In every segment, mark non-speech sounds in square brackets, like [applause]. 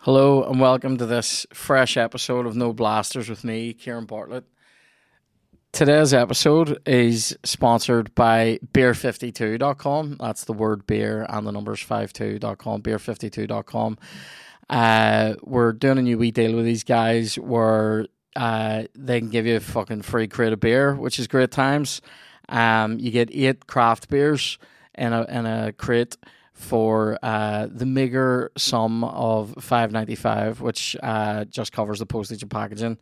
Hello and welcome to this fresh episode of No Blasters with me, Ciaran Bartlett. Today's episode is sponsored by beer52.com. That's the word beer and the numbers 52.com, beer52.com. Uh, we're doing a new wee deal with these guys where uh, they can give you a fucking free crate of beer, which is great times. Um, you get eight craft beers and a, in a crate for uh, the meager sum of five ninety five, which uh, just covers the postage and packaging.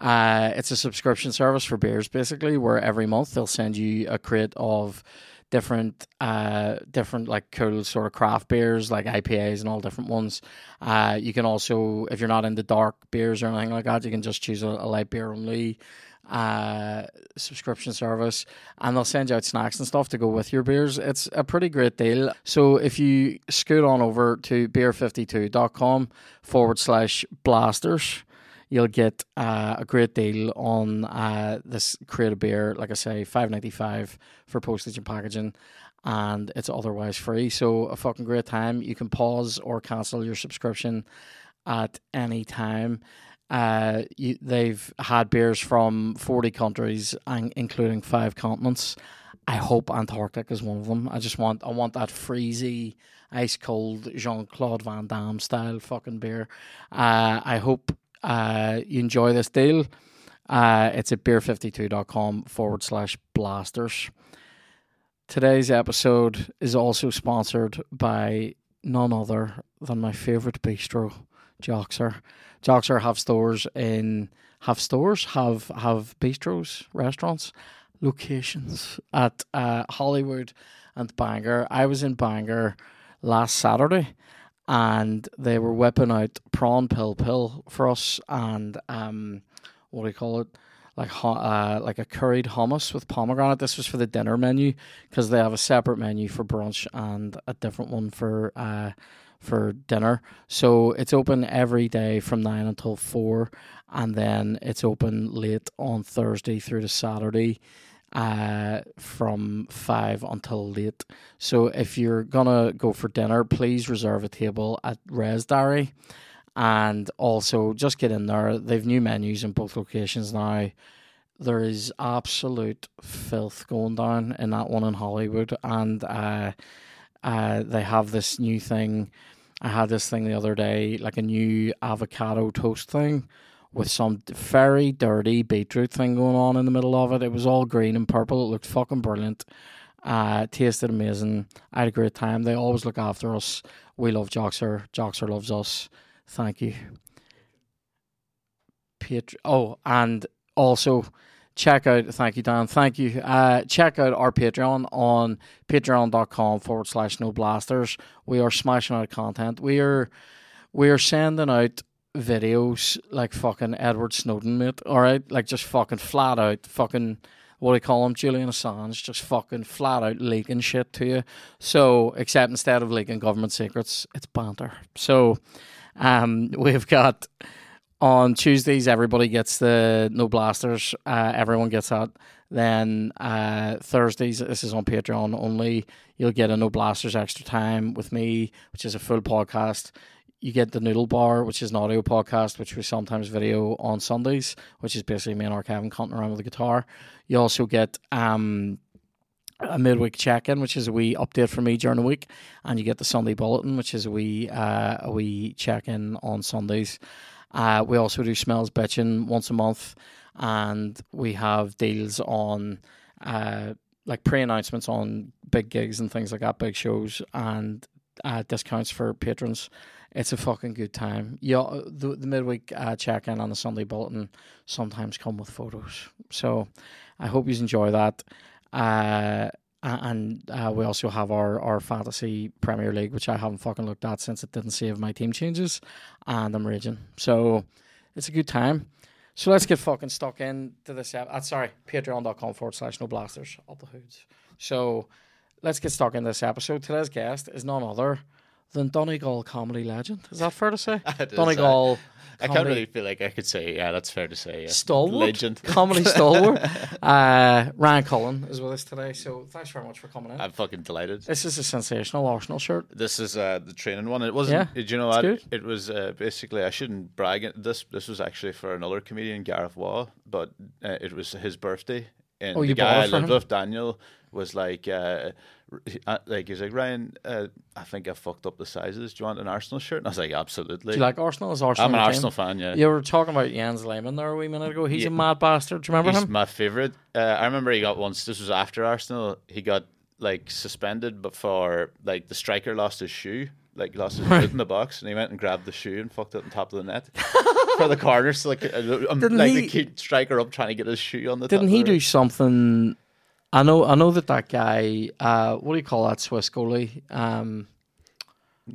Uh, it's a subscription service for beers, basically, where every month they'll send you a crate of different, uh, different like cool sort of craft beers, like IPAs and all different ones. Uh, you can also, if you're not into dark beers or anything like that, you can just choose a, a light beer only uh, subscription service and they'll send you out snacks and stuff to go with your beers. It's a pretty great deal. So if you scoot on over to beer52.com forward slash blasters, you'll get uh, a great deal on uh, this crate of beer. Like I say, five ninety five for postage and packaging, and it's otherwise free. So a fucking great time. You can pause or cancel your subscription at any time. Uh, you, they've had beers from 40 countries, and including five continents. I hope Antarctic is one of them. I just want I want that freezy, ice cold Jean Claude Van Damme style fucking beer. Uh, I hope uh, you enjoy this deal. Uh, it's at beer52.com forward slash blasters. Today's episode is also sponsored by none other than my favourite bistro, Joxer. Joxer have stores in have stores have have bistros restaurants locations at uh, Holywood and Bangor. I was in Bangor last Saturday and they were whipping out prawn pil pil for us and um what do you call it like uh, like a curried hummus with pomegranate. This was for the dinner menu because they have a separate menu for brunch and a different one for uh, for dinner. So it's open every day from nine until four, and then it's open late on Thursday through to Saturday uh, from five until late. So if you're gonna go for dinner, please reserve a table at ResDiary, and also just get in there. They've new menus in both locations now. There is absolute filth going down in that one in Holywood, and uh, uh, they have this new thing. I had this thing the other day, like a new avocado toast thing with some very dirty beetroot thing going on in the middle of it. It was all green and purple. It looked fucking brilliant. Uh, tasted amazing. I had a great time. They always look after us. We love Joxer. Joxer loves us. Thank you. Patri- oh, and also check out thank you dan. Thank you. Uh check out our patreon on patreon.com forward slash no blasters. We are smashing out content. We are we are sending out videos like fucking edward snowden mate all right? Like just fucking flat out fucking what do you call him julian assange just fucking flat out leaking shit to you. So except instead of leaking government secrets it's banter. So um [laughs] we've got on Tuesdays, everybody gets the no blasters. Uh, everyone gets that. Then uh, Thursdays, this is on Patreon only. You'll get a no blasters extra time with me, which is a full podcast. You get the Noodle Bar, which is an audio podcast, which we sometimes video on Sundays, which is basically me and our Kevin cutting around with the guitar. You also get um, a midweek check in, which is a wee update for me during the week, and you get the Sunday bulletin, which is a wee uh, a wee check in on Sundays. Uh, we also do Smells Bitchin once a month, and we have deals on uh, like pre announcements on big gigs and things like that, big shows, and uh, discounts for patrons. It's a fucking good time. Yeah, the, the midweek uh, check in on the Sunday bulletin sometimes come with photos. So I hope you enjoy that. Uh, and uh, we also have our, our fantasy Premier League, which I haven't fucking looked at since it didn't save my team changes, and I'm raging. So it's a good time. So let's get fucking stuck into this. Uh, sorry, patreon.com forward slash no blasters up the hoods. So let's get stuck in this episode. Today's guest is none other than Donegal comedy legend. Is that fair to say? [laughs] Donegal. I can't really feel like I could say, yeah, that's fair to say. Yeah. Stalwart, Legend. [laughs] comedy stalwart. [laughs] Uh, Ryan Cullen is with us today, so thanks very much for coming in. I'm fucking delighted. This is a sensational Arsenal shirt. This is uh, the training one. It wasn't. Yeah, do you know? It was uh, basically. I shouldn't brag. It. This this was actually for another comedian, Gareth Waugh, but uh, it was his birthday. And Oh, the guy I lived him? with, Daniel, was like, uh, like he's like Ryan. Uh, I think I fucked up the sizes. Do you want an Arsenal shirt? And I was like, absolutely. Do you like Arsenal? Is Arsenal I'm an? Arsenal fan. Yeah. You were talking about Jens Lehmann there a wee minute ago. He's Yeah. a mad bastard. Do you remember He's him? my favorite. Uh, I remember he got once. This was after Arsenal. He got like suspended before like the striker lost his shoe. Like lost his [laughs] boot in the box, and he went and grabbed the shoe and fucked it on top of the net [laughs] for the corner. So like, uh, um, like he- the key striker up trying to get his shoe on the. Didn't top he of the- do something? I know. I know that that guy. Uh, what do you call that Swiss goalie? Um,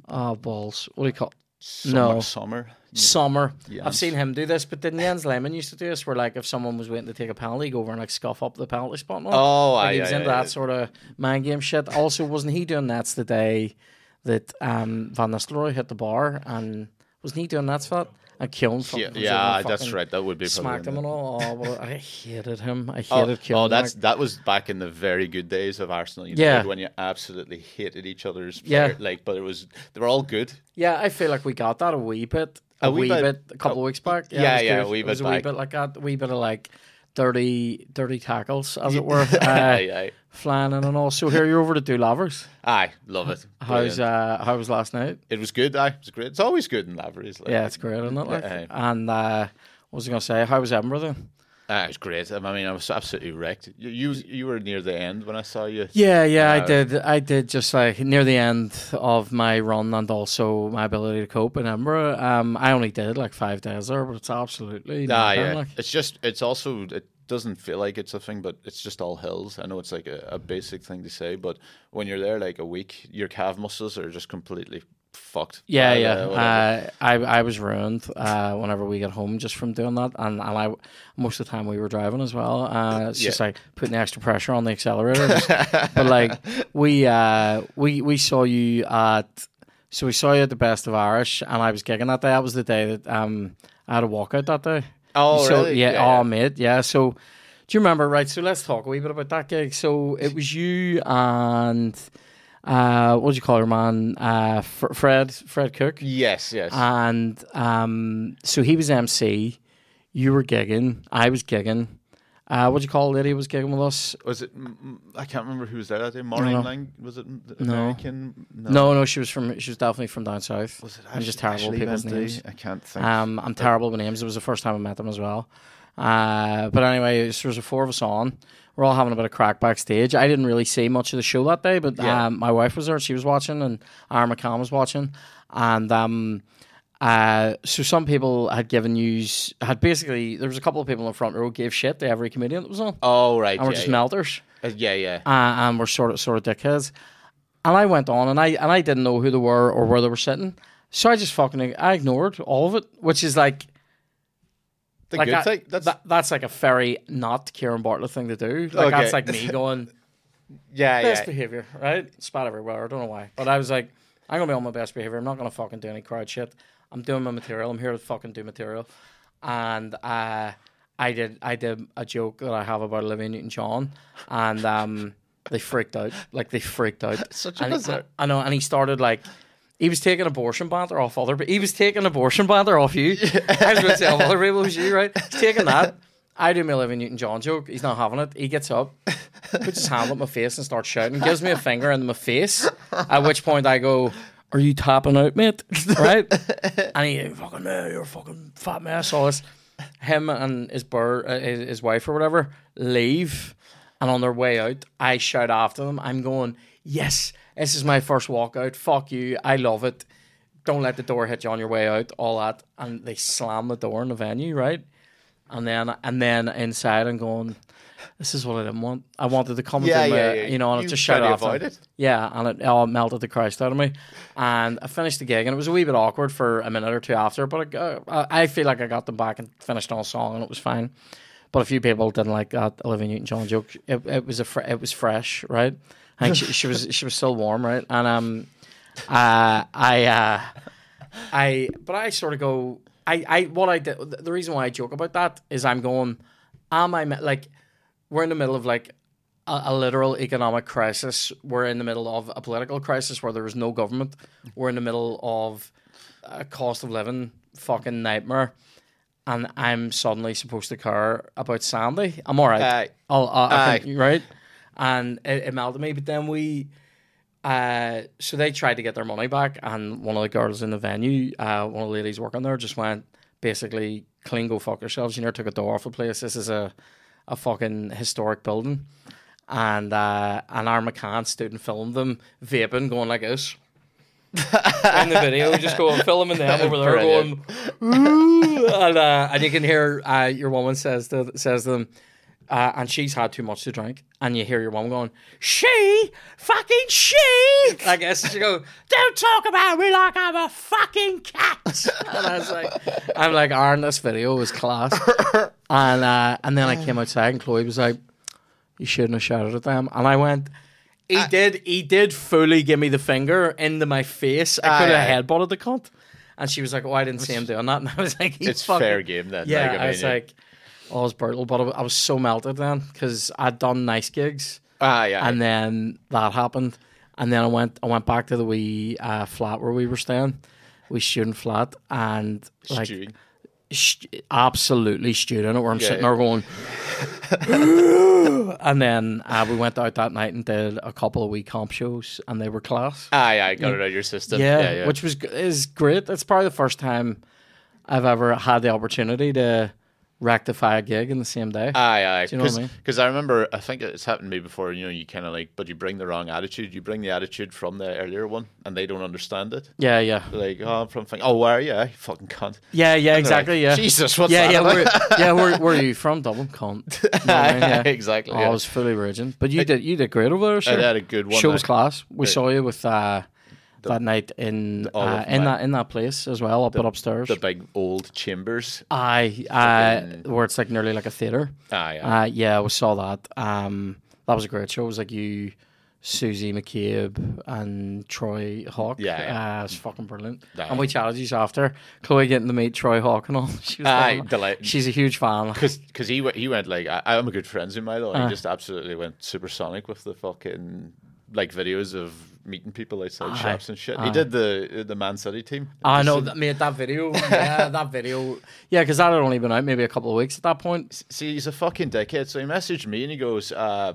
oh balls. What do you call? Sommer, no. Sommer. Sommer. Yeah, I've seen him do this, but didn't Jens Lehmann used to do this? Where like if someone was waiting to take a penalty, go over and like scuff up the penalty spot. all? Oh, like aye, he was aye, into aye. that sort of mind game shit. Also, wasn't he doing that's the day that um, Van Nistelrooy hit the bar and wasn't he doing that for that? And Yeah, fucking- yeah, fucking that's right. That would be probably Smacked him and all. Oh, well, I hated him. I [laughs] Oh, hated Keown. oh, that's that was back in the very good days of Arsenal United Yeah. when you absolutely hated each other's. Yeah. like, but it was they were all good. Yeah, I feel like we got that a wee bit, a, A wee, wee bit, bit- a couple oh, of weeks back. yeah, was yeah, a wee It was bit a wee back. bit like that, a wee bit of like dirty, dirty tackles, as it were, [laughs] uh, aye, aye, flying in and all. So here you're over to do Lavers. aye, love it. How's uh, how was last night? It was good. Aye, it was great. It's always good in Lavery's. Like, Yeah, it's great, isn't it? Like, Aye. and uh, what was I going to say? How was Edinburgh then? Ah, it was great. I mean, I was absolutely wrecked. You, you, you were near the end when I saw you. Yeah, yeah, I Uh, did. I did just like near the end of my run and also my ability to cope in Edinburgh. Um, I only did like five days there, but it's absolutely Ah, nothing, yeah. like- It's just, it's also, it doesn't feel like it's a thing, but it's just all hills. I know it's like a, a basic thing to say, but when you're there like a week, your calf muscles are just completely fucked. Yeah, by the- yeah. Uh, I I was ruined uh, whenever we got home just from doing that, and, and I most of the time we were driving as well. Uh, it's just like putting extra pressure on the accelerator. [laughs] But like we uh, we we saw you at so we saw you at the Best of Irish, and I was gigging that day. That was the day that um I had a walkout that day. Oh, so really? yeah, oh mate, yeah. So do you remember? Right. So let's talk a wee bit about that gig. So it was you and. Uh, what do you call her, man? Uh, F- Fred, Fred Cooke. Yes, yes. And um, so he was MC, you were gigging, I was gigging. Uh, what do you call the lady who was gigging with us? was it? I can't remember who was there that day. Maureen know. Lang? Was it the No. American? No, no, she was from. She was definitely from down south. Was it I'm just terrible people's names. I can't think. Um, I'm terrible with names. It was the first time I met them as well. Uh, but anyway, so there was a four of us on. We're all having a bit of crack backstage. I didn't really see much of the show that day, but Yeah. um, my wife was there. She was watching, and Aaron McCann was watching. And um, uh, so some people had given news, had basically, there was a couple of people in the front row gave shit to every comedian that was on. oh, right. And we're yeah, just yeah. melters. Uh, yeah, yeah. Uh, and we're sort of sort of dickheads. And I went on, and I and I didn't know who they were or where they were sitting, so I just fucking I ignored all of it, which is like The like good thing. That's that, that's like a very not Ciaran Bartlett thing to do. Like Okay. that's like me [laughs] going yeah, best yeah. behavior, right? Spat everywhere. I don't know why, but I was like, I'm gonna be on my best behavior. I'm not gonna fucking do any crowd shit. I'm doing my material. I'm here to fucking do material. And uh, I did I did a joke that I have about Olivia Newton John, and um, they freaked out. Like they freaked out. [laughs] Such a And- bizarre- I know, and he started like. He was taking abortion banter off other, but he was taking abortion banter off you. [laughs] I was going to say off other people, was you, right? He's taking that. I do my Olivia Newton John joke. He's not having it. He gets up, puts his hand up my face and starts shouting. Gives me a finger in my face. At which point I go, "Are you tapping out, mate?" [laughs] Right? and he fucking, no, you're a fucking fat mess. All this. Him and his bird, uh, his, his wife or whatever, leave, and on their way out, I shout after them. I'm going, "Yes, this is my first walkout. Fuck you. I love it." Don't let the door hit you on your way out. All that, and they slam the door in the venue, right? And then, and then inside, I'm going. This is what I didn't want. I wanted to come Yeah, yeah, yeah. you know, and You just shut shout to after. avoid them. it. Yeah, and it all melted the Christ out of me. And I finished the gig, and it was a wee bit awkward for a minute or two after, but I, got- I feel like I got them back and finished on a song, and it was fine. But a few people didn't like that Olivia Newton-John joke. It, it was a fre- it was fresh, right? I think she, she was she was still warm, right? And um, uh, I, uh, I, but I sort of go, I, I, what I did, the reason why I joke about that is I'm going, am I, like, we're in the middle of like a, a literal economic crisis. We're in the middle of a political crisis where there is no government. We're in the middle of a cost of living fucking nightmare. And I'm suddenly supposed to care about Sandy. I'm all right. Aye. I'll, I, I can, right? And it, it melted me. But then we, uh, so they tried to get their money back, and one of the girls in the venue, uh, one of the ladies working there, just went basically clean go fuck yourselves. You never took a door off the place. This is a, a fucking historic building, and uh, and our McCann stood and filmed them vaping, going like this. [laughs] in the video, just go and filming them over there, Brilliant. going, and uh, and you can hear uh, your woman says to says to them, uh, and she's had too much to drink, and you hear your mum going, "She, fucking she," I guess she go, "Don't talk about me like I'm a fucking cat." [laughs] and I was like, [laughs] "I'm like, Aaron, this video was class," [laughs] and uh, and then I came outside, and Chloe was like, "You shouldn't have shouted at them," and I went. He did. He did fully give me the finger into my face. I could have headbutted the cunt, and she was like, "Oh, I didn't see him doing that." And I was like, "He's It's fucking- fair game then. yeah, Like, I I, was yeah. like, oh, it was brutal, but I was, so melted then because I'd done nice gigs, ah, yeah. and then that happened, and then I went I went back to the wee uh, flat where we were staying, we student flat, and like Stewing. st- absolutely in where I'm Yeah, sitting yeah. there going. [laughs] and then uh, we went out that night and did a couple of wee comp shows, and they were class. Aye, aye, got it out of your system. Yeah, yeah, yeah. which was is great. It's probably the first time I've ever had the opportunity to rectify a gig in the same day. Aye, aye. Do you know what I mean? Because I remember, I think it's happened to me before. You know, you kind of like, but you bring the wrong attitude. You bring the attitude from the earlier one, and they don't understand it. yeah, yeah, like, oh, I'm from. Thing. Oh, where are you? You fucking cunt. yeah, yeah, exactly. like, yeah, Jesus, what's yeah, that yeah. Where, [laughs] yeah, where, where are you from? Dublin, cunt. You know I mean? [laughs] Yeah. exactly. Oh, yeah. I was fully raging, but you did you did great over there. Sure. I had a good one. Show was class. We saw you with uh, that night in uh, in that in that place as well, up at upstairs. The big old chambers. I uh, where it's like nearly like a theater. Aye, aye. Uh, yeah, we saw that. Um, that was a great show. It was like you, Susie McCabe, and Troy Hawke. Yeah, yeah. Uh, it was fucking brilliant. Aye. And we you after. Chloe getting to meet Troy Hawke and all. [laughs] She was Aye, it. delight- She's a huge fan. Because he went, he went like I, I'm a good friends with Milo. Aye. He just absolutely went supersonic with the fucking like videos of meeting people outside Aye. shops and shit. Aye. He did the the Man City team. I know, that, mate, that video. [laughs] Yeah, that video. Yeah, because that had only been out maybe a couple of weeks at that point. See, he's a fucking dickhead. So he messaged me and he goes, uh,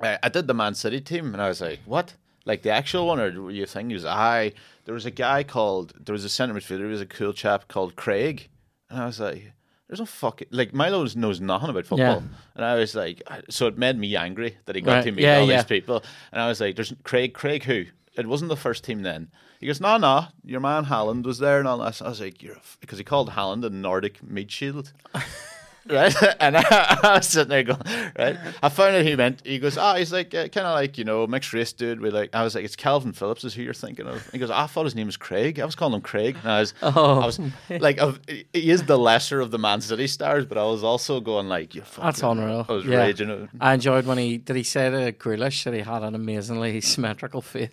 I, I did the Man City team. And I was like, what? Like the actual one or you think? He was, I, there was a guy called, there was a centre midfielder, he was a cool chap called Craig. And I was like, there's no fucking, like Milo knows nothing about football. Yeah. And I was like, so it made me angry that he got Right. to meet Yeah, all yeah. these people. And I was like, there's Craig, Craig who? It wasn't the first team then. He goes, no, no, your man Haaland was there and all that. I was like, you're, because he called Haaland a Nordic meat shield [laughs] right? [laughs] And I, [laughs] I was sitting there going, right? I found out who he meant. He goes, ah, he's like uh, kind of like you know mixed race dude. We like, I was like, it's Kalvin Phillips is who you're thinking of. He goes, I thought his name was Craig. I was calling him Craig. And I was, Oh. I was like, of, he is the lesser of the Man City stars, but I was also going like, you That's unreal. I was yeah. raging. I enjoyed when he did. He say to Grealish that he had an amazingly [laughs] symmetrical face.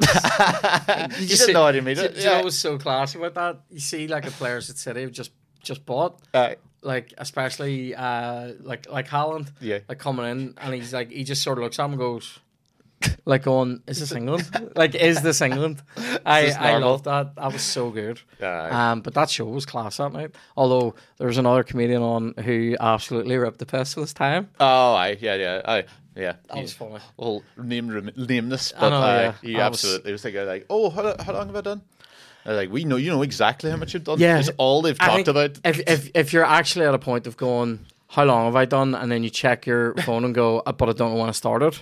You didn't know what he mean. Do, do you know what was so classy about that? You see, like the players at City have just just bought, Uh, like especially uh like like Haaland, Yeah. like coming in, and he's like he just sort of looks at him and goes. Like on is this England? [laughs] like, is this England? [laughs] I this I normal? love that. That was so good. Aye. Um, but that show was class that night. Although there was another comedian on who absolutely ripped the piss this time. oh, I yeah yeah I yeah. That was funny. Well, name nameless, but know, uh, yeah. he I was- absolutely was thinking like, oh, how, how long have I done? Was like, we know you know exactly how much you've done. Yeah. it's all they've I talked about. If, if if you're actually at a point of going, how long have I done? And then you check your [laughs] phone and go, "Uh, but I don't know when I started.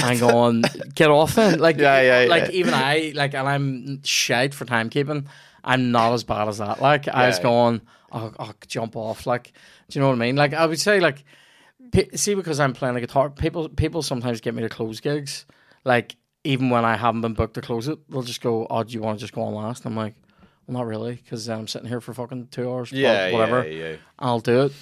And going, get off then. Like, Yeah, yeah, like yeah. even I, like, and I'm shite for timekeeping. I'm not as bad as that. Like, I was going, oh, oh, jump off. Like, do you know what I mean? Like, I would say, like, see, because I'm playing the guitar, people people sometimes get me to close gigs. Like, even when I haven't been booked to close it, they'll just go, oh, do you want to just go on last? I'm like, well, not really, because then I'm sitting here for fucking two hours. yeah, whatever. yeah, yeah. I'll do it,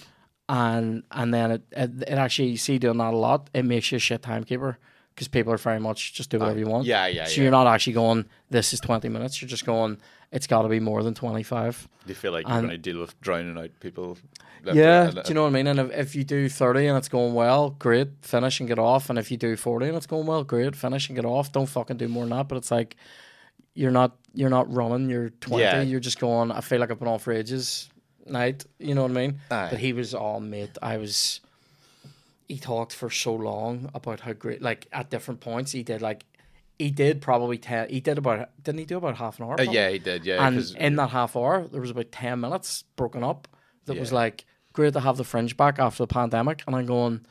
and and then it, it it actually see doing that a lot. It makes you a shit timekeeper because people are very much just do uh, whatever you want. yeah, yeah, So yeah. you're not actually going. This is twenty minutes. You're just going. It's got to be more than twenty five. Do you feel like you're going to deal with drowning out people? Yeah, do you know what I mean? And if, if you do 30 and it's going well, great, finish and get off. And if you do 40 and it's going well, great, finish and get off. Don't fucking do more than that. But it's like you're not you're not running, you're 20, Yeah. you're just going, I feel like I've been on for ages night, you know what I mean? Aye. But he was all mate. I was he talked for so long about how great like at different points he did like he did probably 10 he did about didn't he do about half an hour Uh, yeah, he did. Yeah, and in that half hour, there was about ten minutes broken up. That was like great to have the fringe back after the pandemic, and I'm going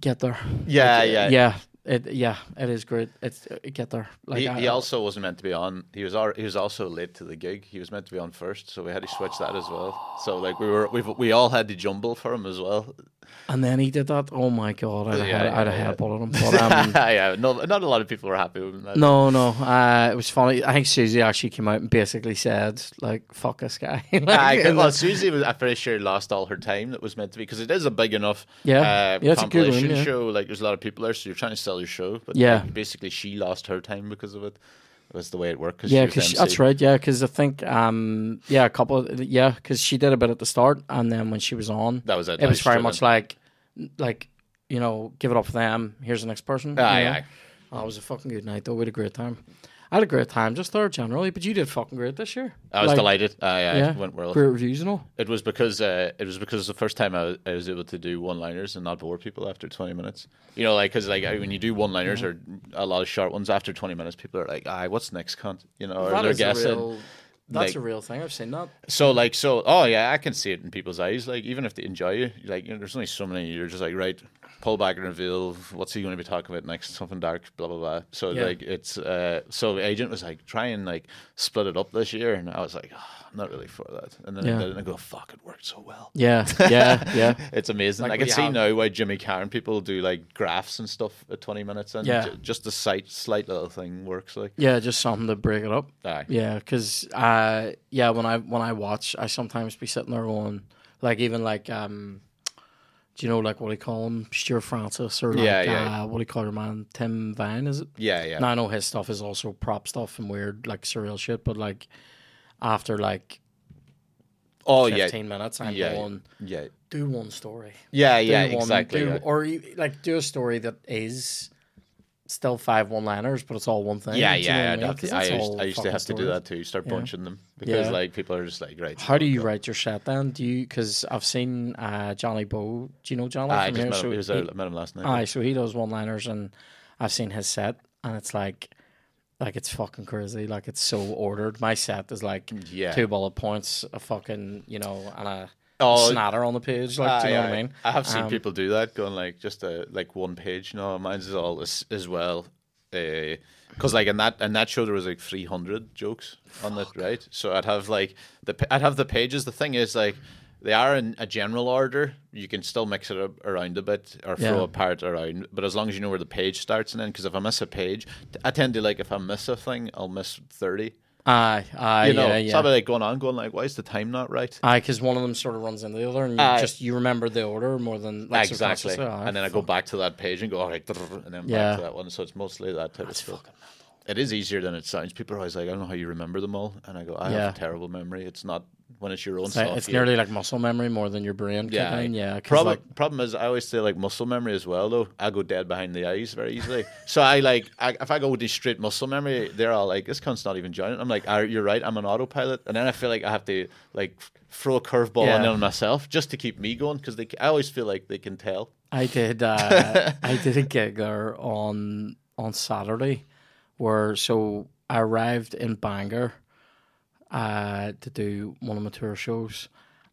get there. yeah, Like, yeah, yeah. It yeah, it is great. It's uh, get there. Like he, I- he also wasn't meant to be on. He was al- he was also late to the gig. He was meant to be on first, so we had to switch that as well. So like we were we we all had to jumble for him as well. And then he did that. Oh my god, I'd have Yeah, had, I'd have yeah, yeah. headbutted him. But, um, [laughs] yeah, no, not a lot of people were happy with that. no, no, uh, it was funny. I think Susie actually came out and basically said like "fuck this guy." [laughs] Like, I, well, the- Susie was. I'm pretty sure lost all her time that was meant to be because it is a big enough Yeah. uh, Yeah, it's a good one, yeah. show. Like there's a lot of people there, so you're trying to sell your show. But Yeah. like, basically she lost her time because of it. That's the way it worked. Cause Yeah, because that's right. Yeah, because I think um yeah a couple of, yeah because she did a bit at the start and then when she was on That was it. it was very much like like you know give it up for them. Here's the next person. you Aye, know? aye. Oh, it was a fucking good night though. We had a great time. I had a great time just there generally, but you did fucking great this year. I was Like, delighted. I, aye, Yeah, it went well. great reviews and all. It was because uh, it was because the first time I was, I was able to do one-liners and not bore people after 20 minutes. You know, like because like when you do one-liners or a lot of short ones after 20 minutes, people are like, "Aye, what's next, cunt?" You know, or they're guessing. real. That's like- a real thing. I've seen that. So like so oh yeah, I can see it in people's eyes. Like even if they enjoy you, like you know, there's only so many. You're just like right, pull back and reveal what's he going to be talking about next, something dark, blah blah blah. So Yeah. like it's uh so the agent was like try and like split it up this year, and I was like oh, I'm not really for that. And then Yeah. I did it and I go fuck, it worked so well. Yeah, [laughs] yeah, yeah. It's amazing. Like I can see have- now why Jimmy Carr people do like graphs and stuff at 20 minutes, and Yeah. ju- just the slight, slight little thing works. Like, Yeah, just something to break it up. aye, Yeah, because uh, yeah, when I when I watch, I sometimes be sitting there going, like even like um, do you know like what do you call him, Stuart Francis or like, Yeah, yeah. Uh, what do you call your man, Tim Vine? Is it? yeah, yeah. Now I know his stuff is also prop stuff and weird like surreal shit, but like after like oh yeah, fifteen minutes, I'm yeah, going yeah, do one story, yeah, do yeah, one, exactly. do- yeah. or you, like do a story that is. Still five one-liners, but it's all one thing. Yeah, do you know yeah, I I, mean? have 'Cause to, I used, I used to have to do that too. Start Yeah. bunching them because Yeah. like people are just like right. How do you go. write your set then? Do you because I've seen uh, Johnny Bow. Do you know Johnny I from just here? met him, So he was he- there, met him last night. aye, so he does one liners, and I've seen his set, and it's like, like it's fucking crazy. Like it's so ordered. My set is like yeah. two bullet points, a fucking you know, and a Oh, snatter on the page. Like, do you know Aye, what I mean? I have seen Um, people do that, going like just a like one page. No, mine's is all as, as well. Because like in that in that show there was like three hundred jokes on it, right? So I'd have like the I'd have the pages. The thing is like they are in a general order. You can still mix it up around a bit or throw Yeah. a part around, but as long as you know where the page starts and then, because if I miss a page, I tend to like if I miss a thing, I'll miss thirty. Aye, aye, You know, yeah, so yeah. Like going on, going like, why is the time not right? Aye, because one of them sort of runs into the other, and you Aye. just you remember the order more than like, so exactly. consciously. Oh, aye, and then I go back to that page and go, all right, and then Yeah. back to that one. So it's mostly that type of stuff. It is easier than it sounds. People are always like, I don't know how you remember them all. And I go, I Yeah. have a terrible memory. It's not when it's your own It's, stuff. it's nearly like muscle memory more than your brain. yeah. in. yeah. Problem, like, problem is, I always say like muscle memory as well. Though I go dead behind the eyes very easily. [laughs] so I like I, if I go with the straight muscle memory, they're all like, "This cunt's not even joining." I'm like, "Ah, "You're right. I'm an autopilot." And then I feel like I have to like throw a curveball Yeah. on myself just to keep me going because they. I always feel like they can tell. I did. Uh, [laughs] I did a gig there on on Saturday, where so I arrived in Bangor uh, to do one of my tour shows,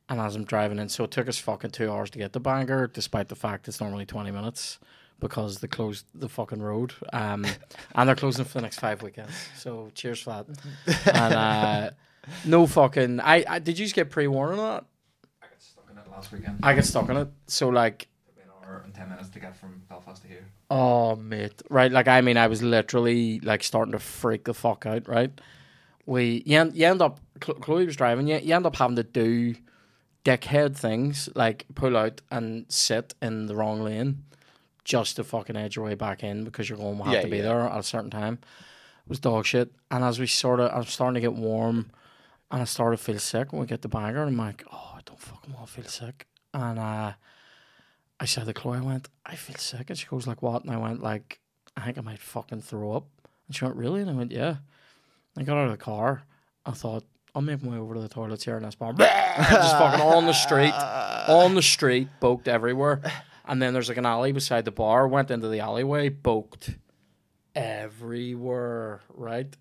and as I'm driving in, so it took us fucking two hours to get to Bangor, despite the fact it's normally twenty minutes because they closed the fucking road, um, [laughs] and they're closing for the next five weekends. So cheers for that. [laughs] and uh, no fucking. I, I did you just get pre warning on that? I got stuck in it last weekend. I get stuck in it. So like. an hour and ten minutes to get from Belfast to here. Oh, mate. Right. Like, I mean, I was literally like starting to freak the fuck out, right? We, you end, you end up, Chloe was driving, you, you end up having to do dickhead things like pull out and sit in the wrong lane just to fucking edge your way back in because you're going to have Yeah, to be yeah. there at a certain time. It was dog shit. And as we sort of, I was starting to get warm, and I started to feel sick when we get the Bangor. And I'm like, oh, I don't fucking want to feel sick. And uh, I said to Chloe, I went, I feel sick. And she goes, like, what? And I went, like, I think I might fucking throw up. And she went, really? And I went, yeah. I got out of the car. I thought, I'll make my way over to the toilets here in this bar. Just fucking on the street, on the street, boked everywhere. And then there's like an alley beside the bar. Went into the alleyway, boked everywhere, right?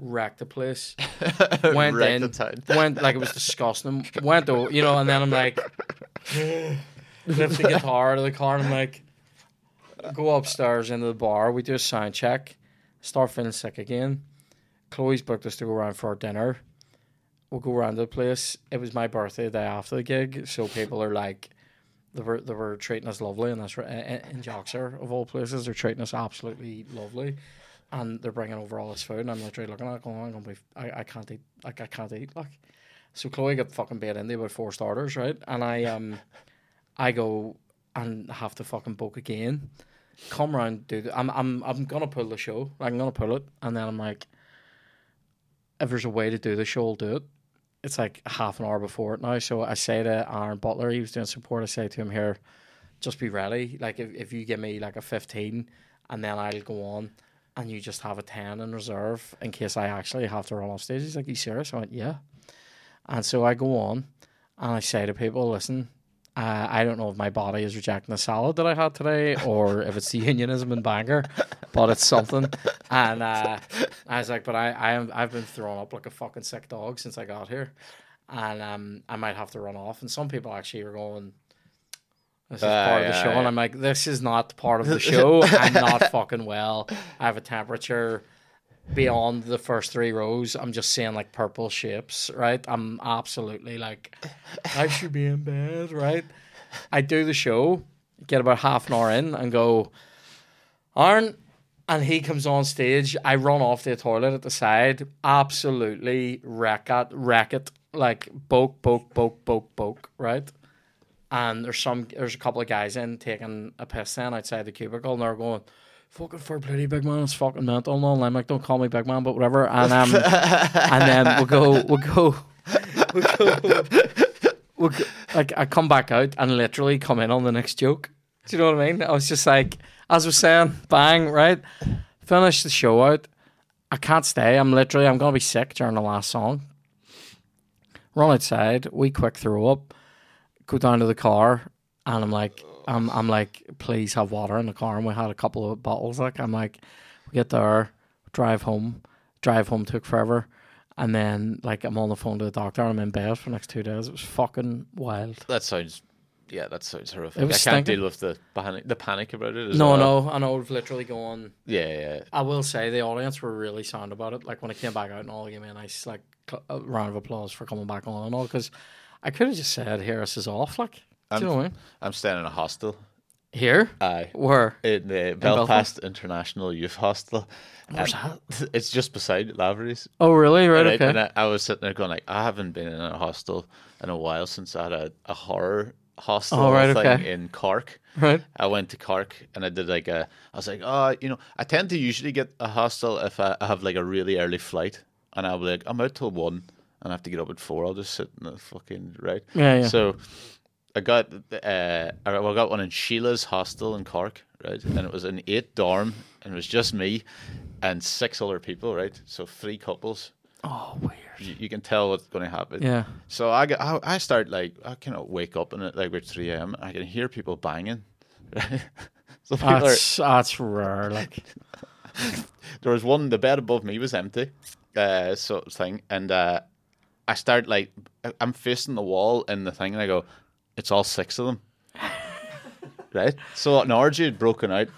Wrecked the place. [laughs] Went in, [laughs] went like it was disgusting. Went though, you know, and then I'm like, lift the guitar out of the car and I'm like, go upstairs into the bar. We do a sound check, start feeling sick again. Chloe's booked us to go around for dinner. We'll go around the place. It was my birthday the day after the gig, so people are like, they were they were treating us lovely, and that's right in Joxer of all places. They're treating us absolutely lovely, and they're bringing over all this food. And I'm literally looking at it, going, I'm gonna be, I, I can't eat, like I can't eat, like. So Chloe got fucking bait in there about four starters, right? And I um, I go and have to fucking book again. Come round, dude. I'm I'm I'm gonna pull the show. I'm gonna pull it, and then I'm like, if there's a way to do the show, I'll do it. It's like half an hour before it now. So I say to Aaron Butler, he was doing support. I say to him here, just be ready. Like if, if you give me like a fifteen, and then I'll go on, and you just have a ten in reserve in case I actually have to run off stage. He's like, you serious? I went, yeah. And so I go on, and I say to people, listen. Uh, I don't know if my body is rejecting the salad that I had today or [laughs] if it's the unionism and Bangor, but it's something. And uh, I was like, but I, I am, I've been thrown up like a fucking sick dog since I got here. And um, I might have to run off. And some people actually are going, this is Ah, part of the yeah, show. And. I'm like, this is not part of the [laughs] show. I'm not fucking well. I have a temperature beyond the first three rows. I'm just seeing like purple shapes, right? I'm absolutely like, [laughs] I should be in bed, right? I do the show, get about half an hour in, and go, Aaron, and he comes on stage. I run off to the toilet at the side, absolutely wreck it, wreck it, like poke, poke, poke, poke, poke, right? And there's some, there's a couple of guys in taking a piss then outside the cubicle, and they're going, "Fucking fair play, big man, it's fucking mental." And all. I'm like, "Don't call me big man, but whatever." And um, [laughs] and then we'll go, we'll go, we'll go, we'll go, like I come back out and literally come in on the next joke. Do you know what I mean? I was just like, as we're saying, bang, right? Finish the show out. I can't stay. I'm literally, I'm gonna be sick during the last song. Run outside. We quick throw up. Go down to the car, and I'm like, I'm, I'm like, please have water in the car. And we had a couple of bottles. Like, I'm like, we get there, drive home. Drive home took forever. And then, like, I'm on the phone to the doctor. I'm in bed for the next two days. It was fucking wild. That sounds, yeah, that sounds horrific. I can't stinking. deal with the panic, the panic about it. No, well. no, I know. We've literally gone. Yeah, yeah. I will say the audience were really sound about it. Like when I came back out and all, gave me a nice like cl- a round of applause for coming back on and all. Because I could have just said, "Here, this is off." Like, do you know what I mean? I'm staying in a hostel. Here, Aye. where? In uh, the Belfast? Belfast International Youth Hostel. Where's that? It's just beside Lavery's. Oh, really? Right. Right, Okay. And I, I was sitting there going like, I haven't been in a hostel in a while since I had a, a horror hostel Oh, right, thing okay. in Cork. right. I went to Cork and I did like a. I was like, oh, you know, I tend to usually get a hostel if I, I have like a really early flight, and I'll be like, I'm out till one, and I have to get up at four. I'll just sit in the fucking right. Yeah, yeah. So I got uh, I well, I got one in Sheila's hostel in Cork, right, and it was an eight dorm, and it was just me and six other people, right, so three couples. Oh, weird. You, you can tell what's going to happen. Yeah. So I get, I, I start like I kind of wake up and at like about three a.m. I can hear people banging. Right? [laughs] so people are, That's that's rare. Like, [laughs] there was one. The bed above me was empty, uh, sort of thing, and uh, I start like I'm facing the wall in the thing, and I go, "It's all six of them." right. So an orgy had broken out,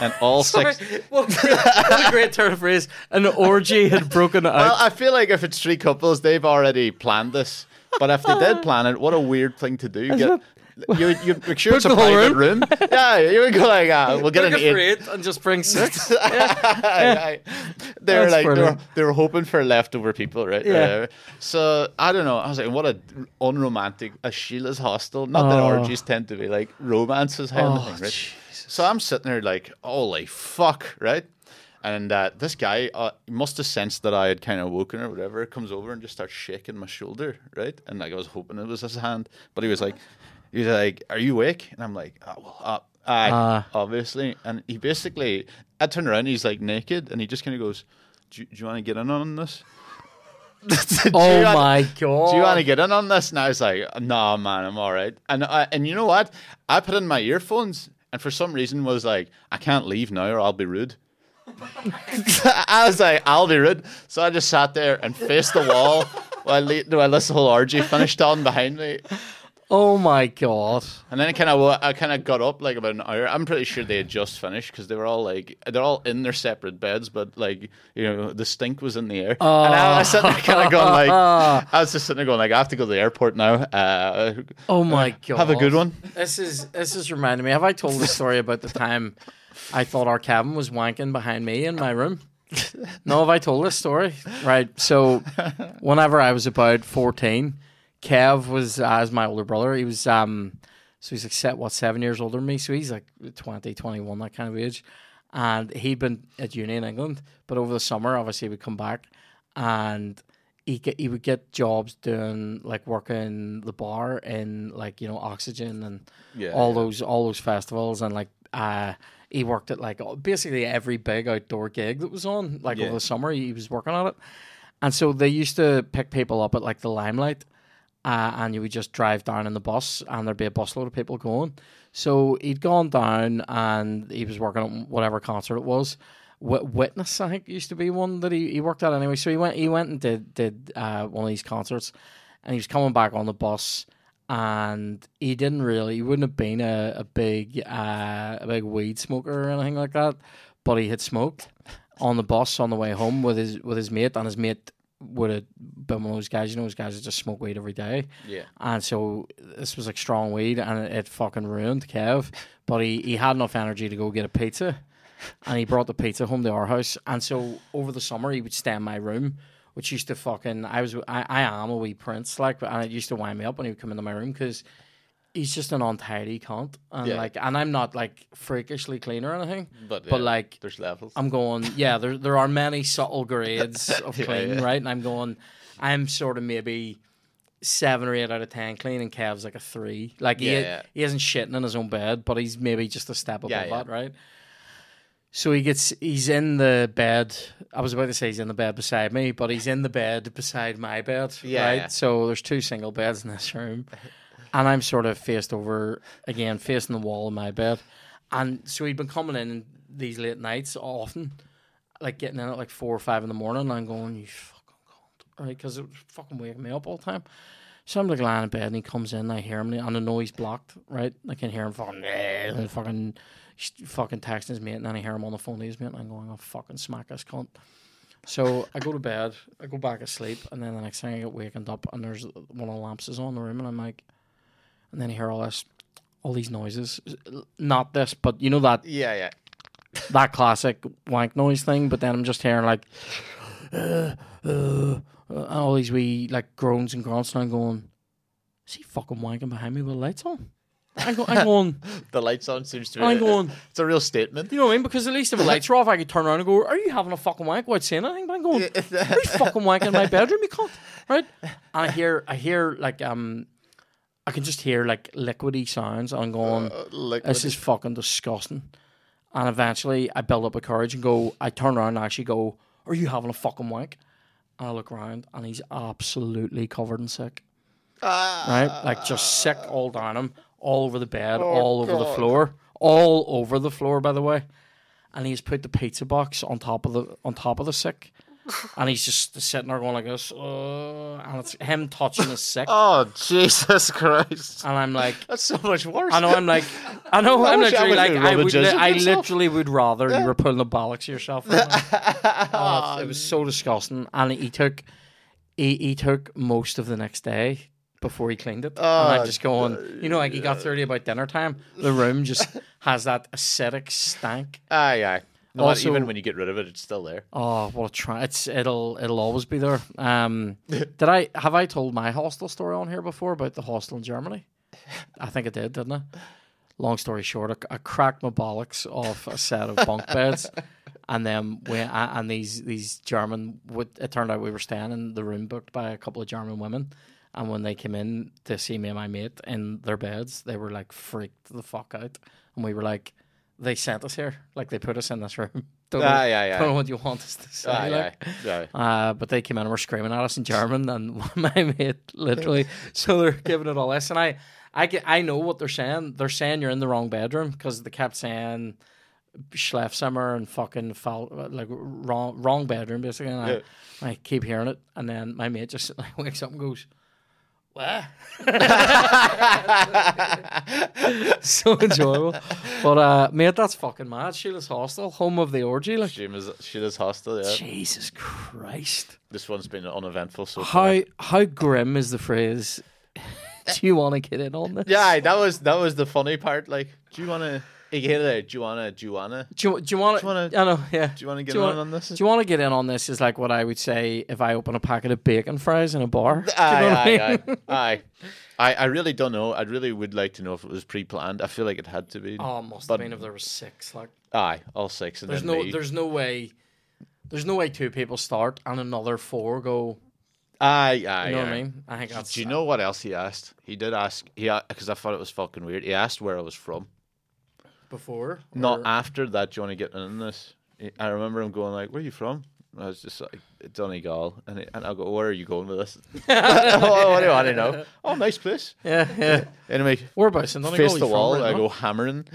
and all [laughs] sorry. six. What, a great, what a great turn of phrase. An orgy had broken out. Well, I feel like if it's three couples, they've already planned this. But if they did plan it, what a weird thing to do. Get, you you make sure it's a Book the whole private room. [laughs] yeah, you would go like, ah, we'll get Book an it for eight. and just bring six. [laughs] Aye, aye. they were That's like they were, brilliant. they were hoping for leftover people, right? Yeah. Uh, so I don't know. I was like, what a unromantic a Sheila's hostel. Not that Oh. orgies tend to be like romances, kind of oh, thing, right? So I'm sitting there like, holy fuck, right? And uh, this guy uh, must have sensed that I had kind of woken or whatever. Comes over and just starts shaking my shoulder, right? And like I was hoping it was his hand, but he was like, he was like, "Are you awake?" And I'm like, "Oh well, uh, aye, Ah. obviously." And he basically, I turn around, he's like naked, and he just kind of goes, "Do you, do you want to get in on this?" [laughs] Oh wanna- my god! do you want to get in on this? And I was like, no, man, I'm all right. And I, and you know what? I put in my earphones, and for some reason was like, I can't leave now, or I'll be rude. [laughs] I was like, I'll be rude. So I just sat there and faced the wall [laughs] while, le- while this whole orgy finished on behind me. Oh my god! And then I kind of I kind of got up like about an hour. I'm pretty sure they had just finished because they were all like they're all in their separate beds, but like you know the stink was in the air. And I was sitting there kind of going like [laughs] I was just sitting there going like I have to go to the airport now. Uh, Oh my god! have a good one. This is this is reminding me. Have I told the story about the time I thought our Kevin was wanking behind me in my room? No, have I told this story? Right. So, whenever I was about fourteen, Kev was uh, as my older brother. He was um, so he's like set what seven years older than me. So he's like 20, 21, that kind of age. And he'd been at uni in England, but over the summer, obviously, he would come back and he get he would get jobs doing like working the bar in like you know Oxygen and Yeah, all yeah. those all those festivals and like uh he worked at like basically every big outdoor gig that was on like Yeah. over the summer he was working on it and so they used to pick people up at like the limelight uh, and you would just drive down in the bus and there'd be a busload of people going so he'd gone down and he was working on whatever concert it was Witness, I think, used to be one that he, he worked at anyway. So he went he went and did did uh, one of these concerts, and he was coming back on the bus, and he didn't really he wouldn't have been a, a big uh, a big weed smoker or anything like that, but he had smoked on the bus on the way home with his with his mate, and his mate would have been one of those guys, you know, those guys that just smoke weed every day. Yeah. And so this was like strong weed, and it, it fucking ruined Kev. But he, he had enough energy to go get a pizza, and he brought the pizza home to our house. And so over the summer, he would stay in my room, which used to fucking I was I, I am a wee prince like, and it used to wind me up when he would come into my room because he's just an untidy cunt, and Yeah. like, and I'm not like freakishly clean or anything, But, yeah, like there's levels. I'm going, yeah, there there are many subtle grades [laughs] of Yeah, clean, yeah. right? And I'm going, I'm sort of maybe seven or eight out of ten clean, and Kev's like a three. Like he Yeah, yeah. he isn't shitting in his own bed, but he's maybe just a step above Yeah, yeah. that, right? So he gets he's in the bed. I was about to say he's in the bed beside me, but he's in the bed beside my bed. Yeah, right. yeah. So there's two single beds in this room, [laughs] and I'm sort of faced over again, facing the wall in my bed. And so he'd been coming in these late nights often, like getting in at like four or five in the morning. And I'm going, you fucking cunt, right? Because it was fucking waking me up all the time. So I'm like lying in bed and he comes in. And I hear him and the noise blocked, right? I can hear him fucking, and fucking, fucking texting his mate, and then I hear him on the phone to his mate, and I'm going, I'll fucking smack this cunt. So I go to bed, I go back asleep, and then the next thing I get wakened up, and there's one of the lamps is on the room, and I'm like, and then I hear all this, all these noises. Not this, but you know that yeah, yeah. that classic wank noise thing. But then I'm just hearing like, uh, uh, uh, all these wee like groans and grunts, and I'm going, is he fucking wanking behind me with the lights on? I'm, go- I'm going, [laughs] The lights on seems to be. I'm going. It's a real statement. You know what I mean? Because at least if the lights are off, I could turn around and go, "Are you having a fucking wank?" Without saying anything, but I'm going, "Are you fucking wanking in my bedroom, you cunt?" Right? And I hear, I hear like um, I can just hear like liquidy sounds. And I'm going, uh, like "This is fucking disgusting." And eventually, I build up a courage and go. I turn around and actually go, "Are you having a fucking wank?" And I look around, and he's absolutely covered in sick. Ah. right? Like just sick all down him, all over the bed, oh, all over the floor, all over the floor. By the way, and he's put the pizza box on top of the on top of the sick, [laughs] and he's just sitting there going like this, uh, and it's him touching his sick, [laughs] Oh Jesus Christ! and I'm like. That's so much worse. I know. I'm like, I know. [laughs] I I'm literally like, I would, li- I literally would rather you were pulling the bollocks yourself. right. Oh, it was so disgusting, and he took, he, he took most of the next day before he cleaned it. and Oh, I'm just going, you know, like he got thirty about dinner time. The room just has that acidic stank. Aye, aye. No, matter- Also- even when you get rid of it, it's still there. Oh, what a try! It's it'll it'll always be there. Um, [laughs] did I have I told my hostel story on here before about the hostel in Germany? I think I did, didn't I? long story short, I, I cracked my bollocks off a set of bunk beds, [laughs] and then we and these these German. Would, it turned out we were staying in the room booked by a couple of German women, and when they came in to see me and my mate in their beds, they were like freaked the fuck out, and we were like, they sent us here, like they put us in this room. [laughs] Don't know, Ah, yeah, yeah. don't know what you want us to say. Ah, yeah, like. yeah. Uh, but they came in and were screaming at us in German, and [laughs] my mate literally. so they're giving it all this, and I, I get, I know what they're saying. They're saying you're in the wrong bedroom because they kept saying Schlafzimmer and fucking foul, like wrong, wrong bedroom basically. And Yeah. I, I keep hearing it, and then my mate just [laughs] like, wakes up and goes. What? [laughs] so enjoyable, but uh, mate, that's fucking mad. Sheila's Hostel, home of the orgy. Like, She was she was hostile. Yeah. Jesus Christ. This one's been uneventful so How far. how grim is the phrase? [laughs] Do you want to get in on this? Yeah, that was that was the funny part. Like, do you want to? You? Do you want to? Do you want to? Do you, want wanna- I know. Yeah. Do you want to get you on this? Do you want to get in on this? Is like what I would say if I open a packet of bacon fries in a bar. [laughs] Do you know Aye, what I mean? aye, aye. I, I really don't know. I really would like to know if it was pre-planned. I feel like it had to be. Oh, must But- have been if there was six. Like, Aye, all six, and there's no, me. there's no way, there's no way two people start and another four go. Aye, aye. You know what aye. I mean? I think. Do you know what else he asked? He did ask. He because I thought it was fucking weird. He asked where I was from. Before? Not after that. Do you want to get in this? I remember him going like, "Where are you from?" And I was just like, "Donegal," and and I go, "Where are you going with this?" [laughs] [laughs] oh, what do to know? Oh, nice place. [laughs] Yeah, yeah. Anyway, Whereabouts in Donegal? face the wall. Where- I go hammering.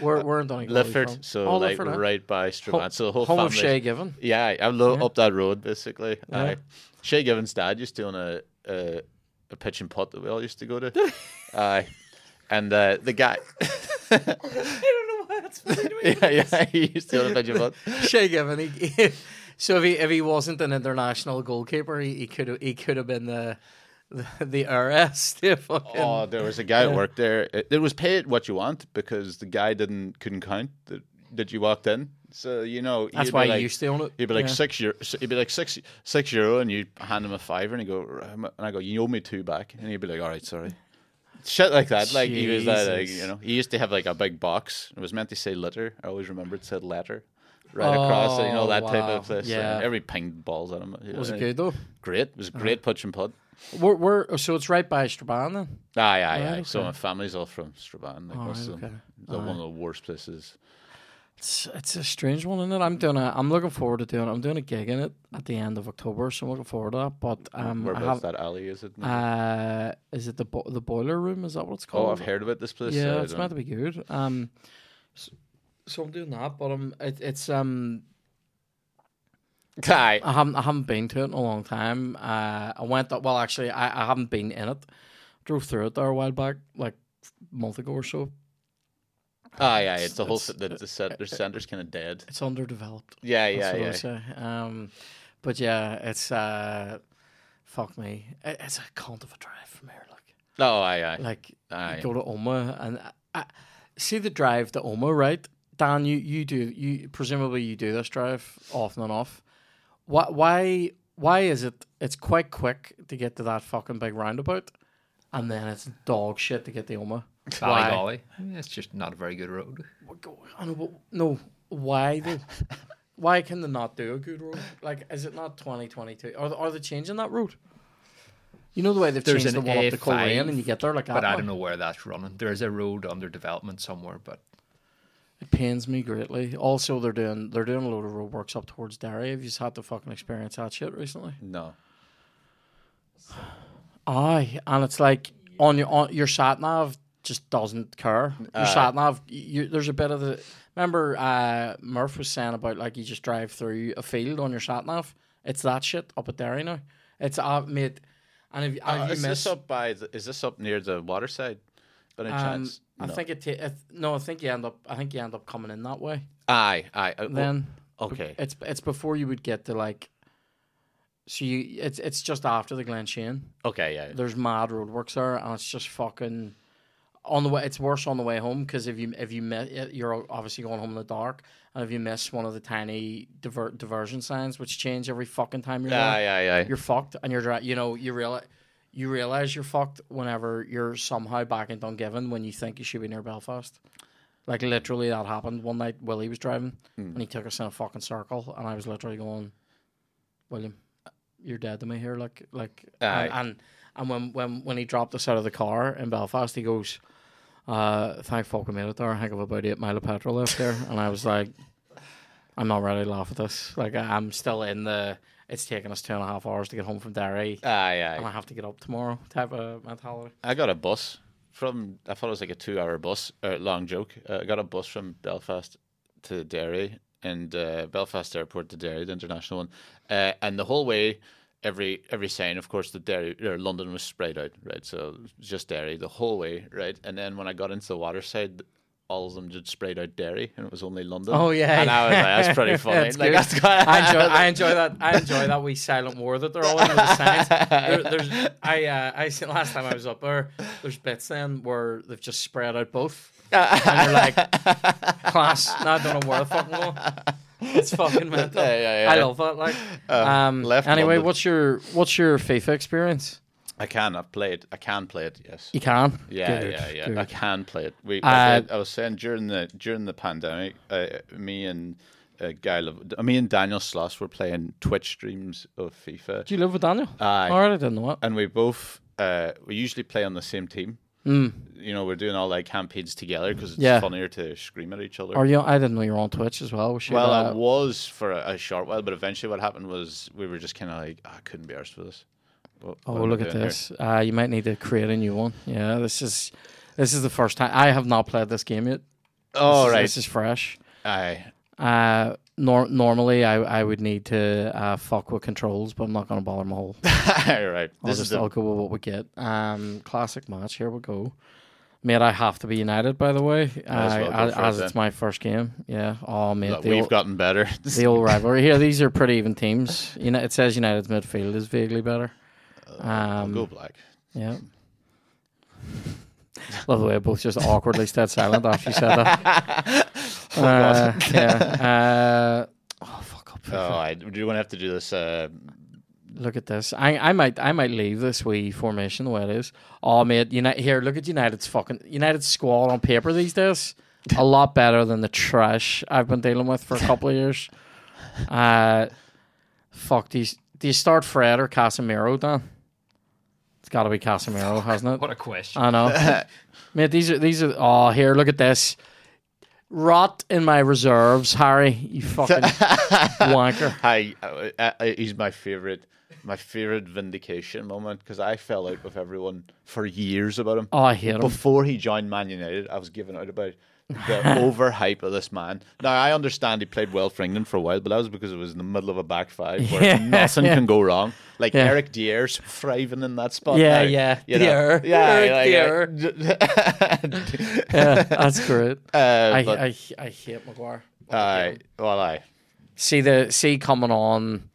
Where, where in Donegal? are you from? Lifford, so Oh, like Lifford, right by Strabane. so the whole Home family. of Shay Given. Yeah, I lo- Yeah. up that road basically. Yeah. Aye. Shay Given's dad used to own a, a a pitch and putt that we all used to go to. Aye. And uh, the guy, [laughs] I don't know why that's funny to me. yeah, yeah, [laughs] he used to own a pitch and putt. Shay Given. He, he- so if he if he wasn't an international goalkeeper, he, he could have he could have been the the, the RS. [laughs] The fucking, Oh, there was a guy Yeah. that worked there. It, it was paid what you want because the guy didn't couldn't count that, that you walked in. So you know that's why be you like, used to own it. He'd be like Yeah. six euro. He'd be like six six euro, and you hand him a fiver, and he go, and I go, you owe me two back, and he'd be like, all right, sorry. Shit like that. Like he was that, like, you know. He used to have like a big box. It was meant to say litter. I always remember it said letter. Right across it, you know Oh, that type of thing. Yeah. Every pinged balls at him. Was it good though? Great. It was a great pitch and putt. We're, we're so it's right by Strabane then. Aye, aye, Right, aye. So my family's all from Strabane. Like Oh, right, okay. The, one of the worst places. It's it's a strange one, isn't it? I'm doing a I'm looking forward to doing it. I'm doing a gig in it at the end of October, so I'm looking forward to that. But um, I Whereabouts have that alley is it? uh, is it the bo- the boiler room? Is that what it's called? oh, I've heard about this place. Yeah, it's meant to be good. Um, so, so I'm doing that, but um, it, it's um, [laughs] Aye. I haven't I haven't been to it in a long time. Uh, I went up, well, actually, I, I haven't been in it. Drove through it there a while back, like a month ago or so. Aye, yeah, It's the whole It's- the the, set, the center's kind of dead. It's underdeveloped. Yeah, yeah, yeah. say. Um, but yeah, it's uh, fuck me. It, it's a cunt of a drive from here. Like, Oh, aye, aye. like Aye. you go to Omagh and I, I, see the drive to Omagh, right? Dan, you you do you presumably you do this drive often and off. Why why why is it? It's quite quick to get to that fucking big roundabout, and then it's dog shit to get to Omagh. Why? Ballygawley. Yeah, It's just not a very good road. I know, but no, why though? [laughs] why can they not do a good road? Like, is it not twenty twenty two? Are they, are they changing that road? You know the way they've There's changed the an one up to A5, Coleraine and you get there like that. But I don't know where that's running. There's a road under development somewhere, but It pains me greatly. Also, they're doing they're doing a load of road works up towards Derry. Have you just had to fucking experience that shit recently? No. Aye, and it's like on your on your sat nav just doesn't care. Your Aye. sat nav, you, there's a bit of the. Remember, uh, Murph was saying about like you just drive through a field on your sat nav. It's that shit up at Derry now. It's uh, made, and if, Uh, is this up by? The, is this up near the water side? By any um, chance? I No. think it, ta- it. No, I think you end up. I think you end up coming in that way. Aye, aye. uh, Then okay. it's it's before you would get to like. So you, it's it's just after the Glenshane. Okay, yeah. there's mad roadworks there, and it's just fucking on the way. It's worse on the way home because if you if you miss, you're obviously going home in the dark, and if you miss one of the tiny diver, diversion signs, which change every fucking time you're there, Aye, aye, aye. you're fucked, and you're you know you realize you realize you're fucked whenever you're somehow back in Dungiven when you think you should be near Belfast. Like literally, that happened one night. Willie was driving Hmm. and he took us in a fucking circle, and I was literally going, "William, you're dead to me here." Like, like, Aye. and, and and when when when he dropped us out of the car in Belfast, he goes, uh, "Thank fuck we made it there. I think of about eight mile of petrol left there," and I was like, "I'm not ready to laugh at this. Like, I'm still in the." It's taken us two and a half hours to get home from Derry Aye, and I aye. have to get up tomorrow type of mentality. I got a bus from. I thought it was like a two-hour bus. Uh, long joke. Uh, I got a bus from Belfast to Derry and uh, Belfast Airport to Derry, the international one, uh, and the whole way. Every every sign, of course, the Derry or London was sprayed out, right? So just Derry the whole way, right? And then when I got into the water side, all of them just sprayed out Derry, and it was only London. Oh, yeah. and I was like, that's pretty [laughs] funny. That's like that's kind I enjoy, [laughs] I enjoy that. I enjoy that wee silent war that they're all in the signs. There, there's, I, uh, I [laughs] last time I was up there. There's bits then where they've just spread out both, and you're like, class. Now I don't know where the fucking go. [laughs] It's fucking [laughs] mental. Yeah, yeah, yeah. I love that. Like, [laughs] um, left anyway, London. what's your what's your FIFA experience? I can. I've played. I can play it. Yes. You can. Yeah, Good, yeah, yeah. good. I can play it. We, Uh, I, I was saying during the during the pandemic, uh, me and a guy, Lev- uh, me and Daniel Sloss were playing Twitch streams of FIFA, Do you live with Daniel? Aye. All right, I didn't know it. and we both uh, we usually play on the same team. Mm. You know, we're doing all like campaigns together because it's Yeah. funnier to scream at each other. Are you? I didn't know you were on Twitch as well. Was well, I uh, was for a, a short while, but eventually what happened was we were just kind of like, "Ah, I couldn't be arsed for this. What- Oh, what look at this. Uh, you might need to create a new one. Yeah, this is this is the first time I have not played this game yet. Oh, this is, right. This is fresh. Aye. Uh, nor- normally I, I would need to uh, fuck with controls, but I'm not going to bother my whole. [laughs] All right. I'll This is just the I'll go with what we get. Um, classic match. Here we go. Mate, I have to be United, by the way, uh, as well as, it as it's my first game. Yeah. Oh, mate, Look, we've old, gotten better. the old rivalry here. These are pretty even teams. You know, it says United's midfield is vaguely better. I'll Um, go black. Yeah. [laughs] Love the way both just awkwardly stayed silent after you said that. [laughs] [laughs] uh, yeah. Uh, oh fuck up. Oh, I do you want to have to do this? Uh, Look at this. I I might I might leave this wee formation the way it is. Oh mate, United here. Look at United's fucking United's squad on paper these days. A lot better than the trash I've been dealing with for a couple of years. Uh, fuck. Do you, do you start Fred or Casemiro, Dan? It's got to be Casemiro, [laughs] hasn't it? What a question. I know. [laughs] Mate, these are these are oh here, look at this. Rot in my reserves, Harry. You [laughs] fucking wanker. hi, uh, uh, uh, he's my favorite, my favorite vindication moment because I fell out with everyone for years about him. Oh, I hate him. Before he joined Man United, I was giving out about the [laughs] overhype of this man. Now I understand he played well for England for a while, but that was because it was in the middle of a back five where Yeah, [laughs] nothing yeah. can go wrong. Like Yeah. Eric Dier's thriving in that spot. Yeah, now, yeah. you know? Dier. yeah, like, [laughs] Yeah, that's great. uh, I, but, I I hate Maguire. aye, well, I. See the see coming on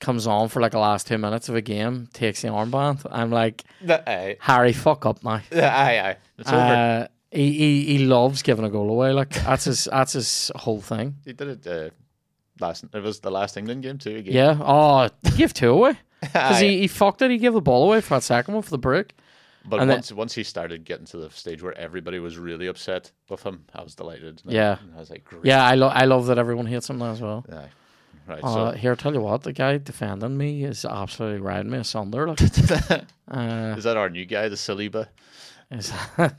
comes on for like the last two minutes of a game, takes the armband. I'm like, Aye, Harry, fuck up now. aye, aye. It's over. He, he he loves giving a goal away. Like that's his that's his whole thing. He did it uh, last. It was the last England game too. Again. Yeah. Oh, he gave two away because he, [laughs] he fucked it. He gave the ball away for that second one for the break. But and then- once once he started getting to the stage where everybody was really upset with him, I was delighted. Yeah. And I was like, great. Yeah, I love I love that everyone hates him now as well. Aye. Right. Uh, so here, tell you what, the guy defending me is absolutely riding me asunder. Like, [laughs] uh, is that our new guy, the Saliba? is- [laughs]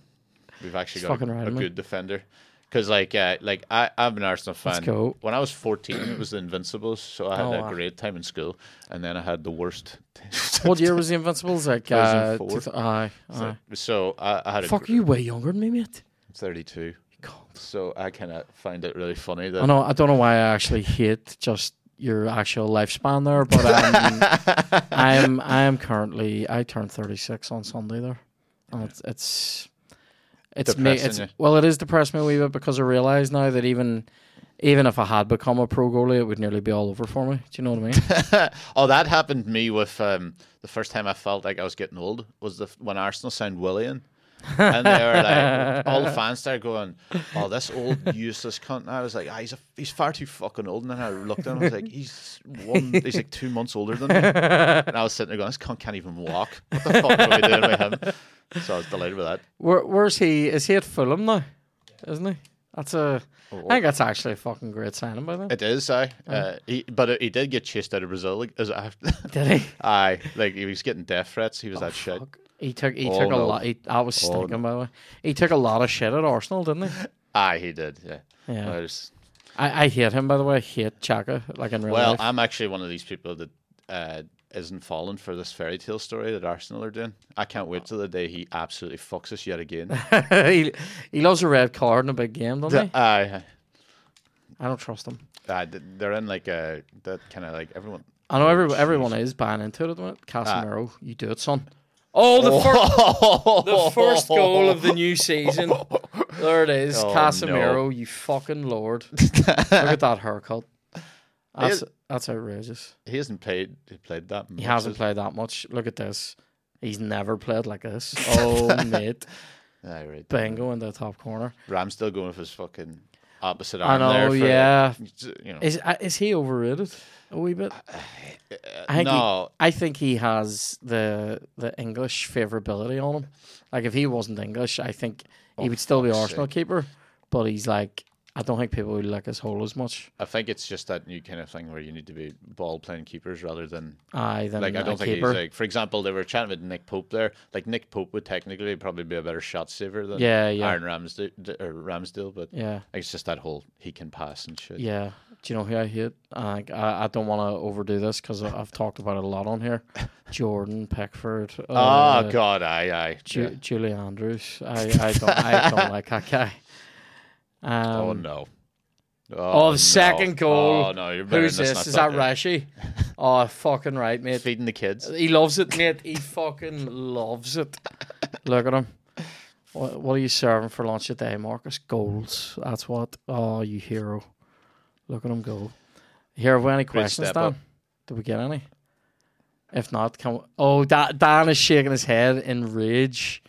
We've actually got a, a good defender. Because like uh, like I I'm an Arsenal fan. When I was 14, it was the Invincibles, so I had Oh, a wow. great time in school, and then I had the worst. [laughs] what year was the Invincibles? Like, uh, 2004. two th- aye, aye. So I, I had a Fuck, gr- you way younger than me, mate. 32. God. So I kind of find it really funny that I know. I don't know why I actually hate just your actual lifespan there, but um, [laughs] I'm I am currently I turned 36 on Sunday there, and it's it's it's me. It's you. well, it is depressed me a wee bit because I realise now that even even if I had become a pro goalie, it would nearly be all over for me. Do you know what I mean? [laughs] oh, that happened to me with um, the first time I felt like I was getting old was the when Arsenal signed Willian. And they were like, [laughs] all the fans started going, "Oh, this old useless cunt." And I was like, ah, "He's a, he's far too fucking old." And then I looked at him, I was like, "He's one, he's like two months older than me." And I was sitting there going, "This cunt can't even walk. What the fuck are we doing with him?" So I was delighted with that. Where, where's he? Is he at Fulham now? Isn't he? That's a. I think that's actually a fucking great signing by them. It is, I. Uh, he, but he did get chased out of Brazil. Like, as I, [laughs] Did he? [laughs] aye, like he was getting death threats. He was that shit. He took. He Oh, took a no. lot. He, I was Oh, by the way. He took a lot of shit at Arsenal, didn't he? [laughs] Aye, he did. Yeah. Yeah. I was- I, I hate him by the way. I hate Xhaka like in real well, life. I'm actually one of these people that uh, isn't falling for this fairy tale story that Arsenal are doing. I can't wait till the day he absolutely fucks us yet again. [laughs] he, he loves a red card in a big game, doesn't he? Aye, I don't trust him. Uh, aye, they're in like a that kind of like everyone. I know every, oh, everyone is buying into it at the minute. Uh, Casemiro, you do it, son. Oh, the first the first goal of the new season. [laughs] There it is, Oh, Casemiro. You fucking lord! [laughs] Look at that haircut. That's that's outrageous. He hasn't played. He played that. He hasn't played that much. Look at this. He's never played like this. [laughs] Oh, mate. Aye, right. Bingo in the top corner. Ram's still going with his fucking opposite I arm there. know, for, yeah. You know. Is uh, is he overrated a wee bit? I think he- no, I think he has the the English favorability on him. Like if he wasn't English, I think he Oh, would still be Arsenal sake. keeper. But he's like, I don't think people would like his hole as much. I think it's just that new kind of thing where you need to be ball playing keepers rather than Aye, than like I don't think keeper. he's like. For example, they were chatting with Nick Pope there. Like Nick Pope would technically probably be a better shot saver than Yeah, yeah. Aaron Ramsdale or Ramsdale, but yeah, it's just that whole he can pass and shit. yeah. Do you know who I hate? I I, I don't want to overdo this because I've talked about it a lot on here. [laughs] Jordan Pickford. Oh uh, God, aye, aye. Ju- yeah. Julie Andrews. I, I don't I don't [laughs] like that guy. Um, oh no. Oh, the no. second goal. Oh no, you're better Who's than this? Is that there. Rashi? [laughs] Oh, fucking right, mate. Feeding the kids. He loves it, [laughs] mate. He fucking loves it. Look at him. What, what are you serving for lunch today, Marcus? Goals. That's what. Oh, you hero. Look at him go. Here, have we any questions, step Dan? up. Did we get any? If not, can we... Oh, da- Dan is shaking his head in rage.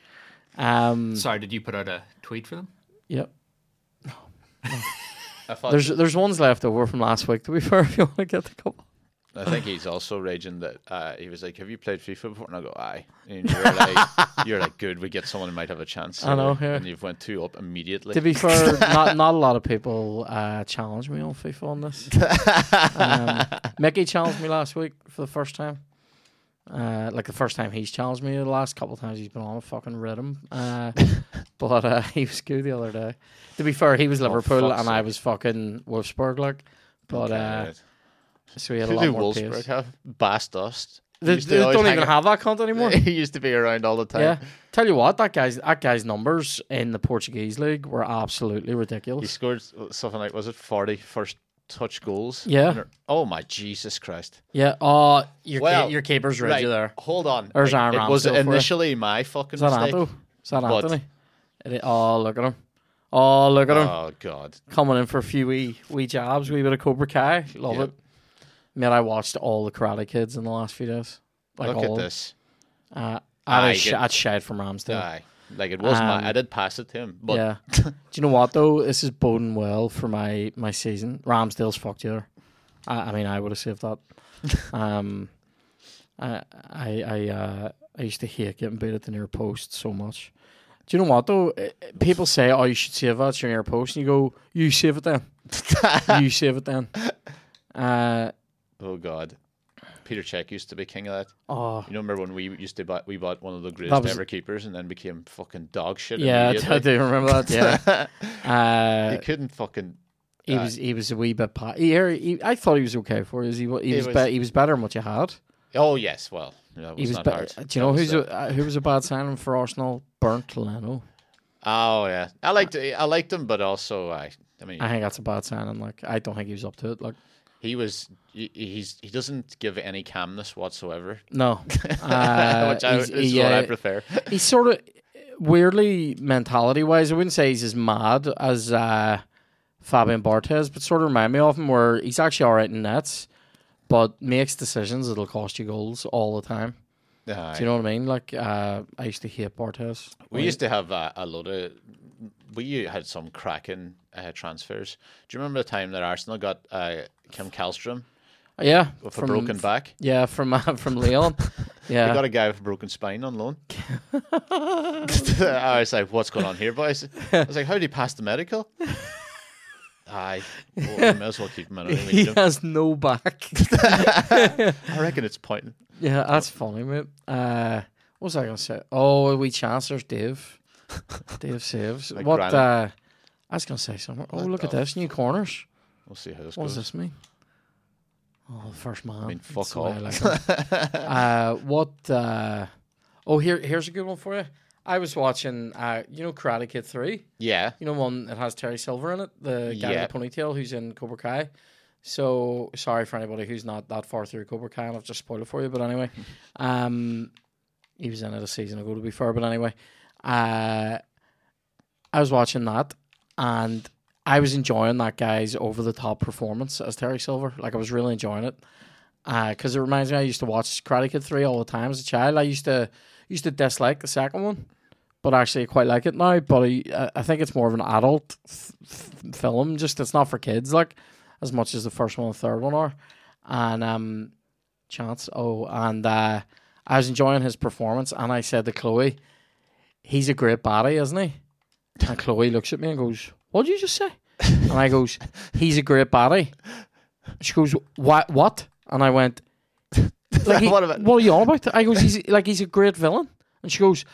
Um, Sorry, did you put out a tweet for them? yep. I thought There's there's ones left over from last week. To be [laughs] fair, if you want to get the couple. I think he's also raging that uh, he was like, "Have you played FIFA before?" And I go, "Aye." And you're like, [laughs] "You're like, good. We get someone who might have a chance." I know, here." yeah. And you've went two up immediately. To be fair, [laughs] not not a lot of people uh, challenge me on FIFA on this. um, Mickey challenged me last week for the first time. Uh, like the first time he's challenged me. The last couple of times he's been on a fucking rhythm. [laughs] Uh, but uh, [laughs] he was good the other day. To be fair, he was Liverpool fuck's and I was fucking Wolfsburg. Like, but uh, so he had a Who lot do more Wolfsburg pace. have? Bas Dost. He They, to they don't even have that cunt anymore. [laughs] he used to be around all the time. yeah, tell you what, that guy's that guy's numbers in the Portuguese league were absolutely ridiculous. He scored something like was it 40 first touch goals? Yeah. Oh my Jesus Christ! Yeah. Oh, your Well, your keeper's ready there. hold on. There's Like, Aaron It was initially my fucking Is that mistake. Is that Antony? It oh, look at him. Oh, look at him. Oh God! Coming in for a few wee, wee jabs, wee bit of Cobra Kai. Love Yep. it. Man, I watched all the Karate Kids in the last few days. Like Look at this. Uh, I had sh-. I'd from Ramsdale. Aye. Like it was Um, my. I did pass it to him, but yeah. [laughs] Do you know what though? This is boding well for my my season. Ramsdale's fucked you. I, I mean, I would have saved that. [laughs] um, I I I uh, I used to hate getting beat at the near post so much. Do you know what though? Eh, eh, People say, "Oh, you should save that. It's your near post," and you go, "You save it then. [laughs] you save it then." Uh, oh God. Petr Cech used to be king of that. oh, You know, remember when we used to buy, we bought one of the greatest was- ever keepers and then became fucking dog shit. yeah, I do remember that. Yeah, [laughs] he uh, couldn't fucking. he was he was a wee bit. Pa- he, he, I thought he was okay for you. He, he He was, was- be- he was better than what you had. Oh yes, well, that He was was. not Be- hard. do you know who's a, uh, who was a bad signing for Arsenal? Bernd Leno. Oh yeah, I liked I liked him, but also I. I mean, I think that's a bad signing. Like I don't think he was up to it. Like he was. He's he doesn't give any calmness whatsoever, no, [laughs] uh, which I, is he, what I prefer. he's sort of weirdly mentality wise. I wouldn't say he's as mad as uh, Fabian Barthez, but sort of remind me of him where he's actually all right in nets, but makes decisions that'll cost you goals all the time. Aye. Do you know what I mean? Like, uh, I used to hate Barthez. We used to have uh, a lot of. We had some cracking uh, transfers. Do you remember the time that Arsenal got uh, Kim Kallstrom yeah, with from, a broken back? Yeah, from uh, [laughs] from Leon. [laughs] yeah, Yeah, got a guy with a broken spine on loan. [laughs] I was like, "What's going on here, boys?" I was like, "How did he pass the medical?" Aye, well, we may as well keep him in. he know. has no back. I reckon it's pointing. yeah, that's funny, mate. Uh, what was I gonna say? Oh, we chancers, Dave. [laughs] Dave saves. Like what? Uh, I was gonna say something. Oh, What look at this new corners. We'll see how this What goes. does this mean? Oh, the first man. I mean, fuck the way I all. like [laughs] uh, what? Uh, oh, here, here's a good one for you. I was watching, uh, you know, Karate Kid Three. Yeah, You know, one that has Terry Silver in it, the guy Yeah. with the ponytail who's in Cobra Kai. So sorry for anybody who's not that far through Cobra Kai, and I've just spoiled it for you. But anyway, [laughs] um, he was in it a season ago, to be fair. But anyway, uh, I was watching that, and I was enjoying that guy's over the top performance as Terry Silver. Like I was really enjoying it because it reminds me I used to watch Karate Kid three all the time as a child. I used to used to dislike the second one, but actually I quite like it now. But I, I think it's more of an adult film. Just it's not for kids like as much as the first one and third one are. And um, chance oh, and uh, I was enjoying his performance, and I said to Chloe, "He's a great baddie, isn't he?" And Chloe looks at me and goes, "What did you just say?" And I goes, "He's a great baddie." She goes, "What? What?" And I went, [laughs] like, he- What what are you on about? I goes, he's like he's a great villain, and she goes,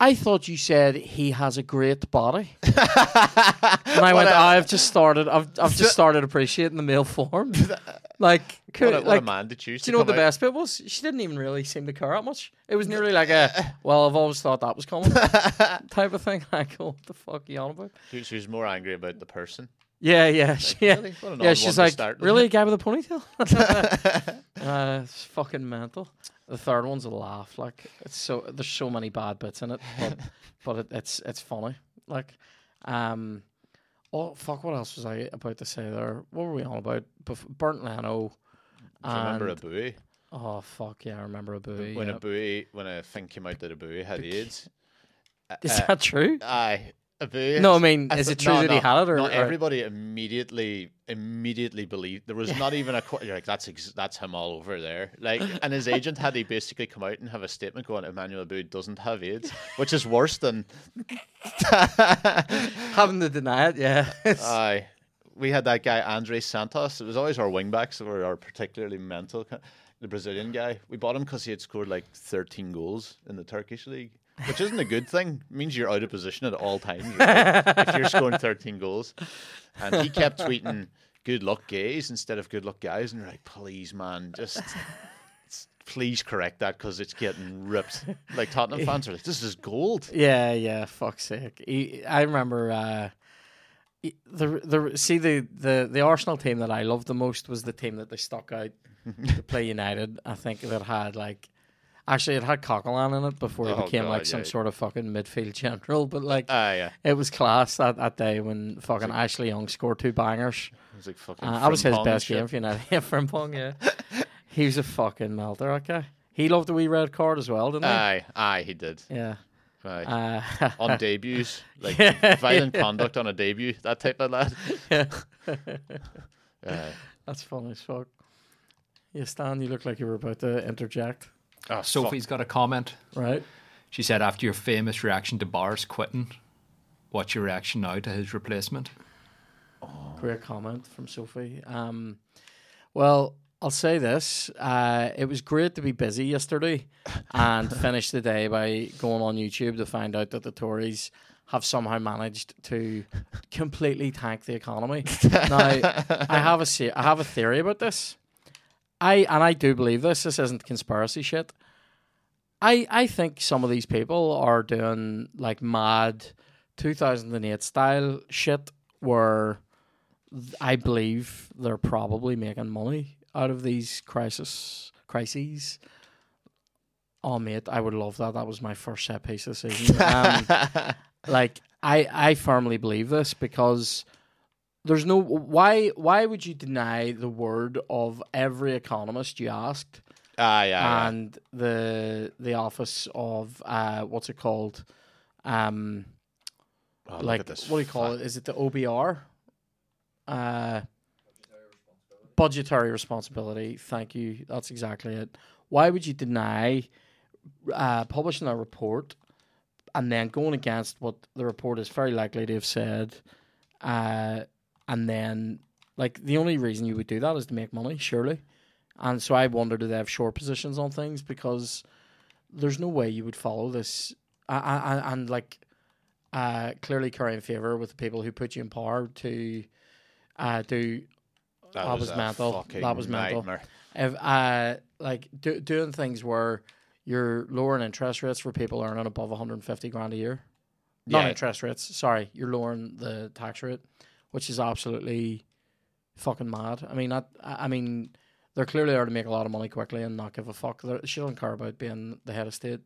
I thought you said he has a great body, [laughs] and I went, I've just started, I've I've just [laughs] started appreciating the male form, [laughs] like, could, what a, like a man to choose. do you know what the best bit was? She didn't even really seem to care that much. It was nearly like a, well, I've always thought that was coming type of thing. Like, what the fuck are you on about? She was more angry about the person. Yeah, yeah, she- yeah. really? What an Yeah, odd she's to like, start really, a guy with a ponytail? [laughs] [laughs] uh, it's fucking mental. The third one's a laugh. Like, it's so there's so many bad bits in it, but [laughs] but it, it's it's funny. Like, um, oh fuck, what else was I about to say there? What were we on about? Bef- Bernd Leno. Do you remember a and- buoy? Oh fuck yeah, I remember Eboué. when a buoy, when a thing came out that Eboué had AIDS. Is uh, that true? Aye, No, I mean, is it true no, that he had it, or, not or- everybody immediately immediately believed there was not even a qu- you're like that's ex- that's him all over there. Like and his agent had he basically come out and have a statement going Emmanuel Eboué doesn't have AIDS which is worse than [laughs] having to deny it? Yeah, [laughs] aye. We had that guy Andre Santos. It was always our wingbacks that were our particularly mental the Brazilian guy. We bought him because he had scored like 13 goals in the Turkish league which isn't a good thing it means you're out of position at all times right? if you're scoring 13 goals and he kept tweeting good luck gays instead of good luck guys and you're like please man just please correct that because it's getting ripped like tottenham [laughs] fans are like this is gold Yeah, yeah. Fuck's sake. He, I remember uh, the the see the, the the Arsenal team that I loved the most was the team that they stuck out [laughs] to play United. I think that had like actually it had Coquelin in it before he Oh, became like God, some yeah. sort of fucking midfield [laughs] general. But like ah yeah it was class that, that day when fucking Ashley Young scored two bangers. it was like fucking Uh, that was his best shit. game for United. [laughs] Yeah, Frimpong, yeah. [laughs] he was a fucking melter, guy. He loved the wee red card as well, didn't he? aye aye he did yeah. aye. Uh, on debuts like Yeah, violent yeah. conduct on a debut that type of lad yeah. Aye. That's funny as fuck. Yeah, Stan, you look like you were about to interject, oh, Sophie's got a comment. right? She said, after your famous reaction to Boris quitting, what's your reaction now to his replacement? Great comment from Sophie. Um, well, I'll say this: uh, it was great to be busy yesterday [laughs] and finish the day by going on YouTube to find out that the Tories have somehow managed to completely tank the economy. [laughs] now, I have a se- I have a theory about this. I and I do believe this. This isn't conspiracy shit. I I think some of these people are doing like mad 2008 style shit where I believe they're probably making money out of these crisis crises. Oh mate, I would love that. That was my first set piece this season. [laughs] Um, like I I firmly believe this because there's no why why would you deny the word of every economist you asked Ah, yeah, yeah. and the the office of uh, what's it called? Um, Oh, like this what do you call fat- it? Is it the OBR? Uh, budgetary responsibility. Thank you. That's exactly it. Why would you deny uh, publishing a report and then going against what the report is very likely to have said, uh, and then like the only reason you would do that is to make money, surely. And so I wonder do they have short positions on things because there's no way you would follow this. I, I, and like uh, clearly currying favor with the people who put you in power to uh, do that was a mental. That was mental. nightmare. if uh like do, doing things where you're lowering interest rates for people earning above 150 grand a year. Not Yeah. interest rates. Sorry, you're lowering the tax rate, which is absolutely fucking mad. I mean, that, I I mean, they're clearly there to make a lot of money quickly and not give a fuck. They're, she doesn't care about being the head of state.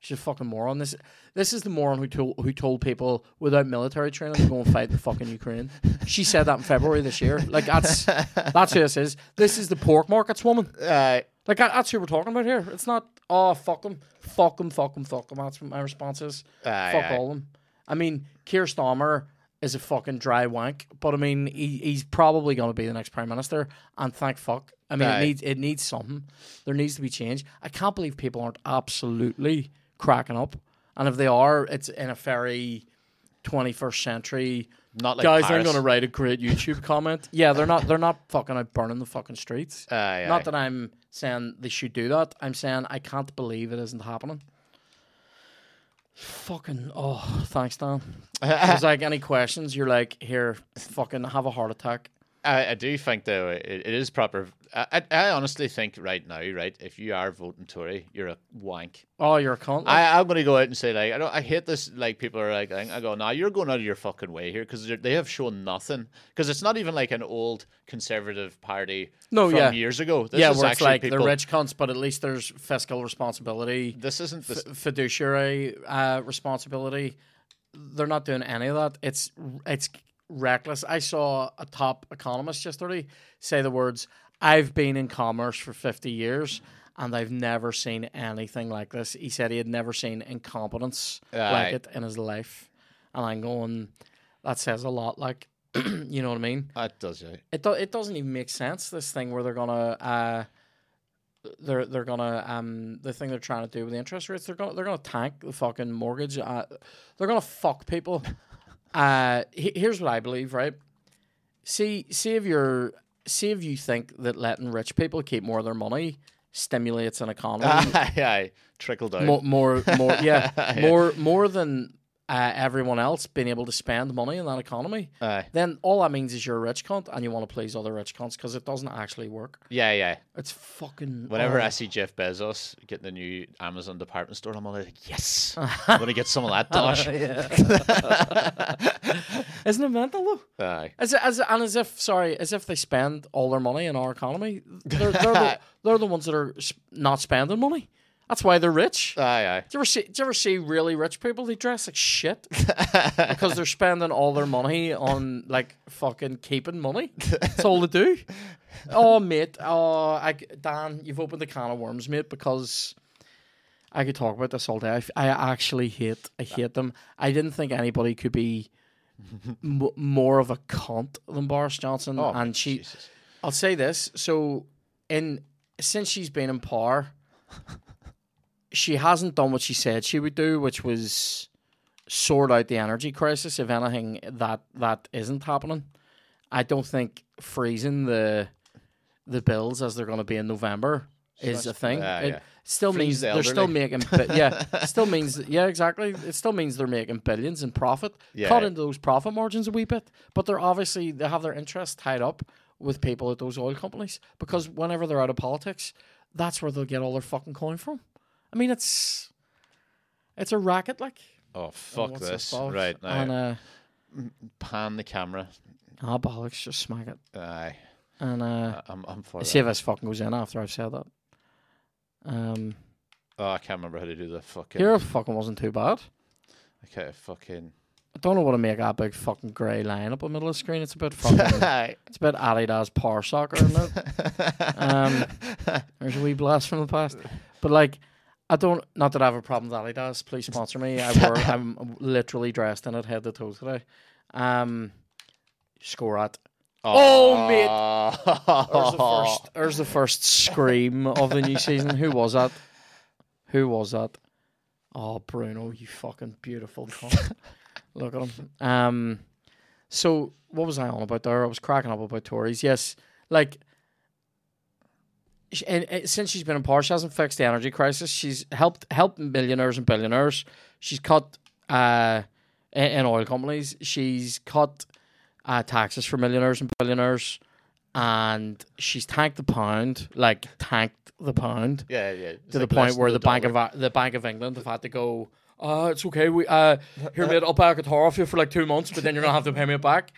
She's a fucking moron. This this is the moron who told who told people without military training to go and fight the fucking Ukraine. She said that in February this year. Like that's [laughs] that's who this is. This is the pork markets woman. Uh, Like that, that's who we're talking about here. It's not oh fuck them, fuck them, fuck them, fuck them. That's what my response is. Aye, fuck all them. I mean, Keir Starmer is a fucking dry wank, but I mean, he, he's probably going to be the next prime minister. And thank fuck. I mean, Aye. it needs it needs something. There needs to be change. I can't believe people aren't absolutely cracking up. And if they are, it's in a very 21st century. not like Guys, Paris. going to write a great YouTube comment. [laughs] Yeah, they're not. They're not fucking out burning the fucking streets. Aye, aye. Not that I'm saying they should do that. I'm saying I can't believe it isn't happening. Fucking oh, thanks, Dan. [laughs] There's like any questions, you're like, here, fucking have a heart attack. I, I do think though it, it is proper. I, I, honestly think right now, right, if you are voting Tory, you're a wank. Oh, you're a cunt. like- I, I'm gonna go out and say like I don't. I hate this. Like people are like, I go, now you're going out of your fucking way here because they have shown nothing. Because it's not even like an old conservative party No, from yeah. years ago. This yeah, is where it's like people, they're rich cunts, but at least there's fiscal responsibility, This isn't this. f- fiduciary uh, responsibility. They're not doing any of that. It's it's reckless. I saw a top economist yesterday say the words, "I've been in commerce for fifty years." And I've never seen anything like this. He said he had never seen incompetence Aye. like it in his life. And I'm going, that says a lot. Like, [clears throat] you know what I mean? That does yeah. It do, it doesn't even make sense. This thing where they're gonna uh, they're they're gonna um the thing they're trying to do with the interest rates. They're gonna they're gonna tank the fucking mortgage. Uh, they're gonna fuck people. Uh, he- here's what I believe. Right. See see if you're see if you think that letting rich people keep more of their money stimulates an economy [laughs] aye, aye. Trickle down. more, more, more, [laughs] yeah, more, more than uh, everyone else being able to spend money in that economy. Aye. Then all that means is you're a rich cunt and you want to please other rich cunts because it doesn't actually work. Yeah, yeah. It's fucking. Whenever. I see Jeff Bezos getting the new Amazon department store, I'm always like, yes, [laughs] I'm gonna get some of that dosh. [laughs] [laughs] isn't it mental though? Aye. As, as and as if sorry, as if they spend all their money in our economy, they're they're the, they're the ones that are s- not spending money. That's why they're rich. Aye, aye. Do you ever see? Do you ever see really rich people? They dress like shit [laughs] because they're spending all their money on like fucking keeping money. That's all they do. [laughs] Oh, mate. Oh, I, Dan, you've opened a can of worms, mate. Because I could talk about this all day. I actually hate. I hate them. I didn't think anybody could be m- more of a cunt than Boris Johnson. Oh, and she, Jesus. I'll say this. So, in since she's been in power, she hasn't done what she said she would do, which was sort out the energy crisis. If anything, that that isn't happening. I don't think freezing the the bills as they're going to be in November is a thing. Yeah, it yeah. still Freeze means the they're still making yeah, [laughs] still means yeah, exactly. It still means they're making billions in profit. Yeah. Cut into those profit margins a wee bit, but they're obviously they have their interests tied up with people at those oil companies because whenever they're out of politics, that's where they'll get all their fucking coin from. I mean, it's it's a racket, like. Oh fuck what's this! Right now, And uh, pan the camera. ah, bollocks, just smack it. Aye, And uh, I'm, I'm for see if this fucking goes in after I've said that. Um, Oh, I can't remember how to do the fucking. here fucking wasn't too bad. Okay, fucking. I don't know what to make that big fucking grey line up in the middle of the screen. It's a bit fucking. [laughs] it's a bit Adidas Power Soccer, isn't it? [laughs] Um, there's a wee blast from the past, but like. I don't. Not that I have a problem that with Adidas. Please sponsor me. I wore, I'm literally dressed in it head to toe today. Um, score at. Oh, mate. There's the first. [laughs] There's the first scream of the new season. Who was that? Who was that? Oh, Bruno, you fucking beautiful cunt. [laughs] Look at him. Um, so what was I on about there? I was cracking up about Tories. Yes, like. And, and since she's been in power, she hasn't fixed the energy crisis. She's helped helped millionaires and billionaires. She's cut uh, in, in oil companies. She's cut uh, taxes for millionaires and billionaires, and she's tanked the pound, like tanked the pound Yeah, yeah. to the point where the Bank of the Bank of England have had to go. Uh, it's okay. We uh, here, mate. I'll buy a guitar off you for like two months, but then you're gonna have to pay me it back.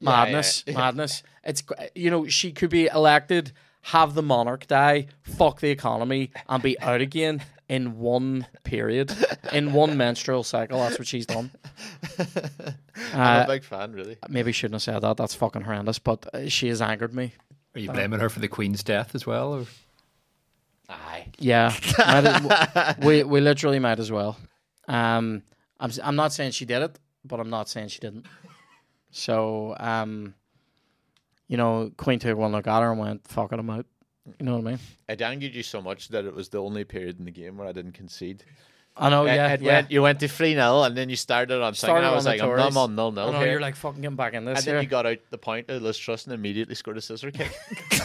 Madness, [laughs] yeah, yeah. madness. It's you know she could be elected, have the monarch die, fuck the economy, and be out again in one period, in one menstrual cycle. That's what she's done. I'm Uh, a big fan, really. maybe shouldn't have said that. That's fucking horrendous. But uh, she has angered me. Are you blaming her for the Queen's death as well? Or? Aye. Yeah, as- [laughs] we we literally might as well. Um, I'm s- I'm not saying she did it, but I'm not saying she didn't. So um, you know, Queen took one look at her and went, "Fuck it, I'm out." You know what I mean? It angered you so much that it was the only period in the game where I didn't concede. I know. It- yeah, it yeah. went, you went to 3 0 and then you started on Started second. I was like, I'm, I'm on 0 I 0 you're like fucking getting back in this. and then you got out the point of Liz Truss and immediately scored a scissor kick.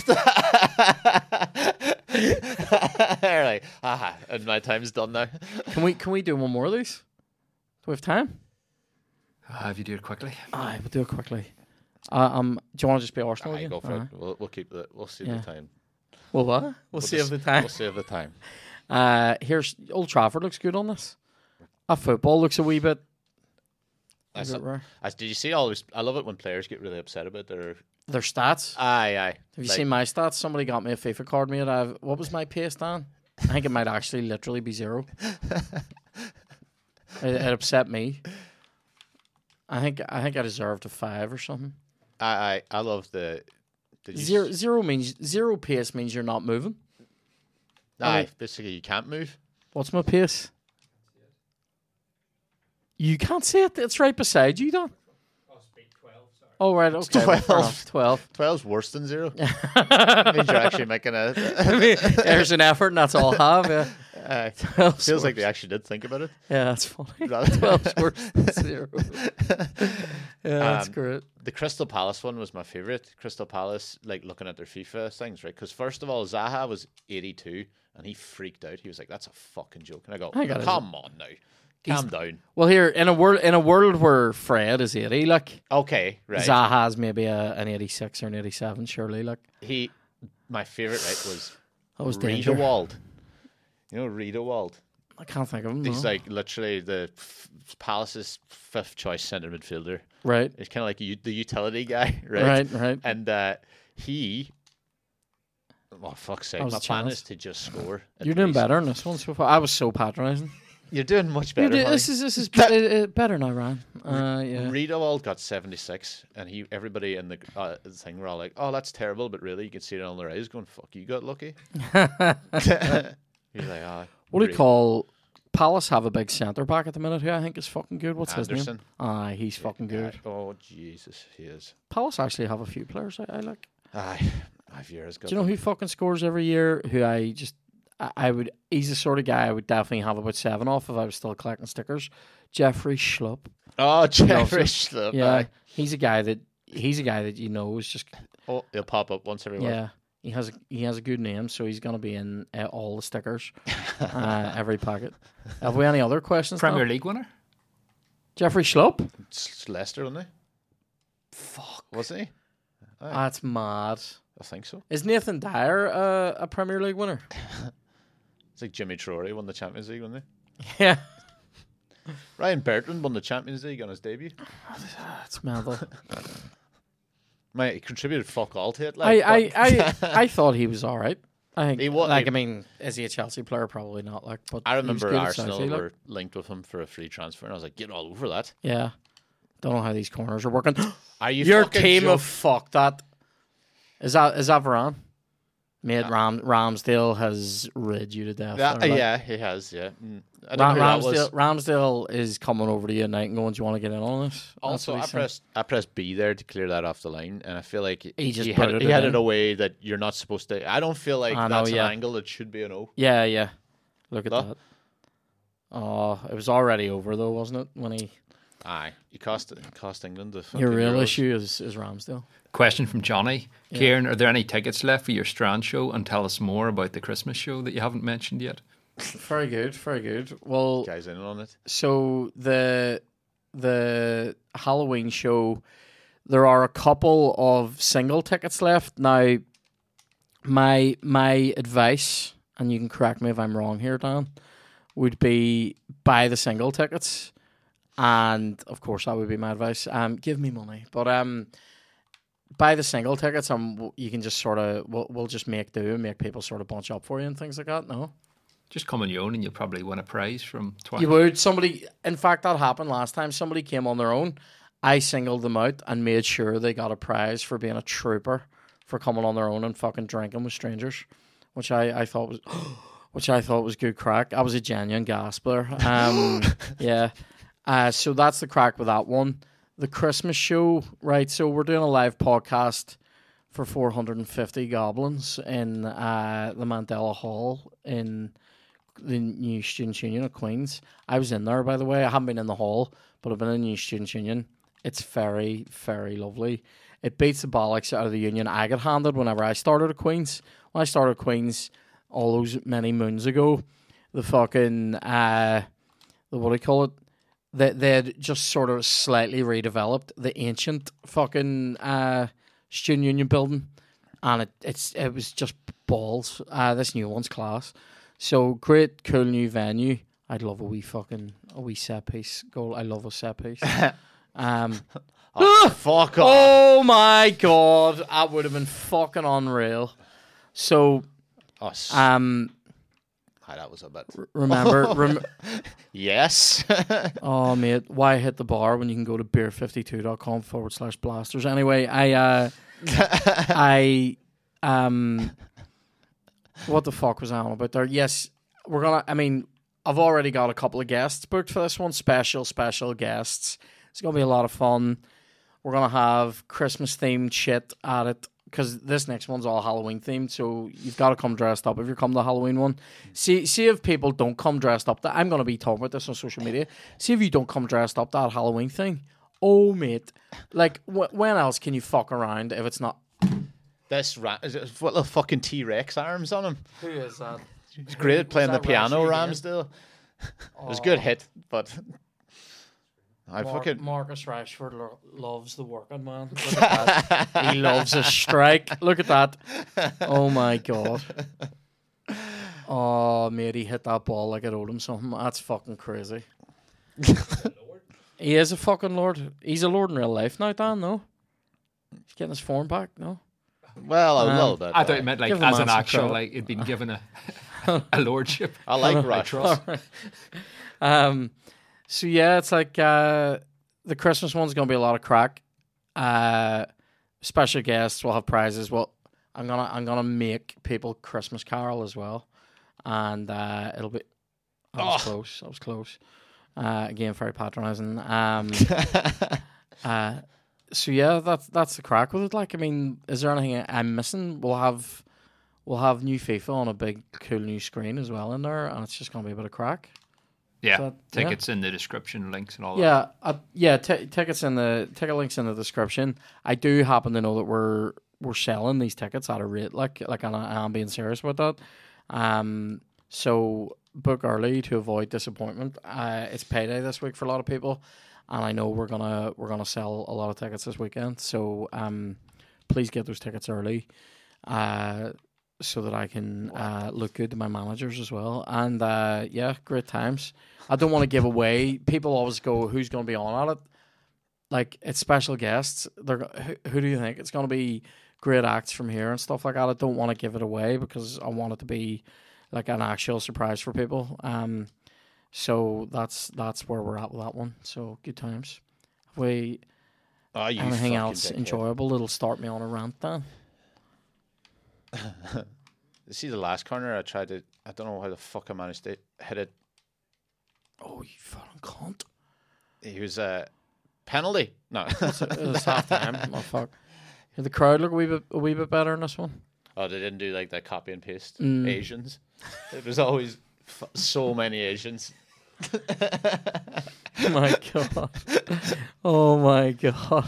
[laughs] You're like, aha, and my time's done now. Can we can we do one more of these? Do we have time? Uh, if you do it quickly. Aye, we'll do it quickly. Uh, um, do you want to just be Arsenal Aye, go for it. We'll, we'll keep the, we'll save Yeah. the time. Well, what? We'll, We'll save the time. We'll save the time. [laughs] Uh, here's Old Trafford looks good on this. A football looks a wee bit. I Is saw- it rare? I- did you see all this? I love it when players get really upset about their. Their stats. Aye, aye. Have you Like, seen my stats? Somebody got me a FIFA card made. I've what was my pace, Dan? I think it might actually literally be zero. [laughs] it, it upset me. I think I think I deserved a five or something. I, I, I love the. Did you s- Zero zero means zero pace means you're not moving. Aye, basically you can't move. What's my pace? You can't see it. It's right beside you, Dan. Oh right, okay. well, fair 12. enough, Twelve. 12's worse than zero. [laughs] means you're actually making a. I [laughs] mean, there's an effort, and that's all I have. Yeah, 12's [laughs] feels like they actually did think about it. Yeah, that's funny. [laughs] Twelve's [laughs] worse than zero. Yeah, that's Um, great. The Crystal Palace one was my favorite. Crystal Palace, like looking at their FIFA things, right? Because first of all, Zaha was 82 and he freaked out. He was like, "That's a fucking joke." And I go, I it. "Come on now, calm down." Well, here in a world in a world where Fred is eighty, like Okay, right. Zaha's maybe a, an eighty-six or an eighty-seven, surely. Like He, my favorite, right, was that was Rita. Wald. You know Riedewald. I can't think of him. He's no. like literally the f- Palace's fifth choice centre midfielder. right, He's kind of like u- the utility guy, [laughs] right? right, right. And uh, he, well, fuck's sake, my plan is to just score. You're doing least. better in this one so far. I was so patronising. You're doing much better. do- this is this is be- uh, better now, Ryan. Uh, yeah. Riedewald got 76, and he everybody in the uh, the thing were all like, "Oh, that's terrible," but really, you can see it on their eyes, going, "Fuck, you got lucky." [laughs] [laughs] He's like, "Ah." What do you call? Palace have a big centre back at the minute who I think is fucking good. What's his name? Andersen. Aye, he's fucking good. Aye. Oh Jesus, he is. Palace actually have a few players I, I like. Aye, five years. Do you know who fucking scores every year? Who I just I, I would. He's the sort of guy I would definitely have about seven off if I was still collecting stickers. Jeffrey Schlupp. Oh, Jeffrey. Schlupp. Yeah, aye. he's a guy that he's a guy that you know is just Oh, he'll pop up once every while. yeah. He has a, he has a good name, so he's gonna be in uh, all the stickers, [laughs] uh, every packet. Have we any other questions? now? Premier League winner? Jeffrey Schlupp. It's Leicester, wasn't he? Fuck, Wasn't he? that's mad. I think so. Is Nathan Dyer uh, a Premier League winner? [laughs] It's like Jimmy Traore won the Champions League, wasn't he? [laughs] Yeah. Ryan Bertrand won the Champions League on his debut. that's mental. Mate, he contributed fuck all to it. Like, I, I, I, [laughs] I thought he was all right. I think. He wa- like, he- I mean, is he a Chelsea player? Probably not. Like, but I remember Arsenal Chelsea, like. were linked with him for a free transfer, and I was like, get all over that. Yeah. Don't know how these corners are working. [gasps] Are you Your team of fuck that. Is that is that Varane? Mate, Ram, Ramsdale has rid you to death. Yeah, there, like. yeah, he has. Yeah, Mm. I don't Ra- know who that was. Ramsdale, Ramsdale is coming over to you at night and going, "Do you want to get in on this?" Also, I saying. pressed I pressed B there to clear that off the line, and I feel like He just he had, booted he it had in. it a way that you're not supposed to. I don't feel like know, that's yeah. an angle that should be an O. Yeah, yeah. Look at No? that. Oh, it was already over though, wasn't it? When he Aye, you cost cost England the your real Euros. issue is is Ramsdale. Question from Johnny. Ciaran, are there any tickets left for your Strand show? And tell us more about the Christmas show that you haven't mentioned yet. Very good, very good. Well, Guys in on it. so the the Halloween show, there are a couple of single tickets left now. My my advice, and you can correct me if I'm wrong here, Dan, would be buy the single tickets, and of course that would be my advice. Um, give me money, but um, buy the single tickets, and you can just sort of we'll, we'll just make do and make people sort of bunch up for you and things like that. No. Just come on your own and you'll probably win a prize from Twice. You would. Somebody, in fact, that happened last time. Somebody came on their own. I singled them out and made sure they got a prize for being a trooper for coming on their own and fucking drinking with strangers, which I, I thought was, [gasps] which I thought was good crack. I was a genuine gasper. Um, [gasps] yeah. Uh, so that's the crack with that one. The Christmas show, right? So we're doing a live podcast for 450 goblins in uh, the Mandela Hall in the new Students' Union of Queens. I was in there, by the way. I haven't been in the hall, but I've been in the new Students' Union. It's very, very lovely. It beats the bollocks out of the union I got handed whenever I started at Queens. When I started Queens all those many moons ago, the fucking, uh, the what do you call it? They, they'd just sort of slightly redeveloped the ancient fucking uh, Student Union building. And it, it's it was just balls. Uh, this new one's class. So great, cool new venue. I'd love a wee fucking a wee set piece goal. I love a set piece. [laughs] um, [laughs] Fuck off. oh my god, that would have been fucking unreal. So, Oh, um, That was a bit. remember, [laughs] rem- [laughs] Yes. [laughs] oh mate, why hit the bar when you can go to beer52.com forward slash blasters? Anyway, I, uh, I, um, what the fuck was I on about there? Yes, we're gonna. I mean, I've already got a couple of guests booked for this one. Special, special guests. It's gonna be a lot of fun. We're gonna have Christmas themed shit at it because this next one's all Halloween themed. So you've got to come dressed up if you're coming to the Halloween one. See, see if people don't come dressed up. That I'm gonna be talking about this on social media. See if you don't come dressed up that Halloween thing. Oh mate, like wh- when else can you fuck around if it's not? this rat? is it, what the fucking T Rex arms on him. Who is that? He's great at playing the piano, Ramsey again? Ramsdale. It was a good oh. hit, but I Mar- fucking Marcus Rashford lo- loves the working man. Look at that. [laughs] he loves a strike. Look at that. Oh my god. Oh, mate, he hit that ball like it owed him something. That's fucking crazy. he is a fucking lord. He's a lord in real life now, Dan. No, he's getting his form back. No, well a Um, little bit. I thought aye. you meant like as an actual, credit. like it'd been given a [laughs] a lordship. I like [laughs] Rashford. Um, so yeah, it's like uh, the Christmas one's gonna be a lot of crack. Uh, special guests will have prizes. Well, I'm gonna I'm gonna make people Christmas carol as well, and uh, it'll be. I was Oh. close. I was close. Uh, again, very patronising. Um, [laughs] uh, so yeah, that's that's the crack with it. Like, I mean, is there anything I'm missing? We'll have we'll have new FIFA on a big cool new screen as well in there, and it's just gonna be a bit of crack. Yeah, So, yeah. tickets in the description, links and all that. Yeah, uh, yeah. T- tickets in the ticket links in the description. I do happen to know that we're we're selling these tickets at a rate like like and I- I'm being serious about that. Um, so book early to avoid disappointment. Uh, it's payday this week for a lot of people, and I know we're gonna we're gonna sell a lot of tickets this weekend. So um, please get those tickets early. Uh, so that I can uh, look good to my managers as well. And uh, yeah, great times. I don't want to give away. People always go, "Who's going to be on at it?" like it's special guests. They're who, who do you think it's going to be? Great acts from here and stuff like that. I don't want to give it away because I want it to be like an actual surprise for people. Um, so that's that's where we're at with that one. So good times. Have we Oh, you anything else dickhead. enjoyable It'll start me on a rant then? [laughs] See the last corner? I tried to. I don't know how the fuck I managed to hit it. Oh, you fucking cunt! He was a penalty. No. It was half time. Oh fuck! Did the crowd look a wee bit a wee bit better in this one? oh, they didn't do like that copy and paste Mm. Asians. It was always f- so many Asians. Oh [laughs] my god! Oh my god!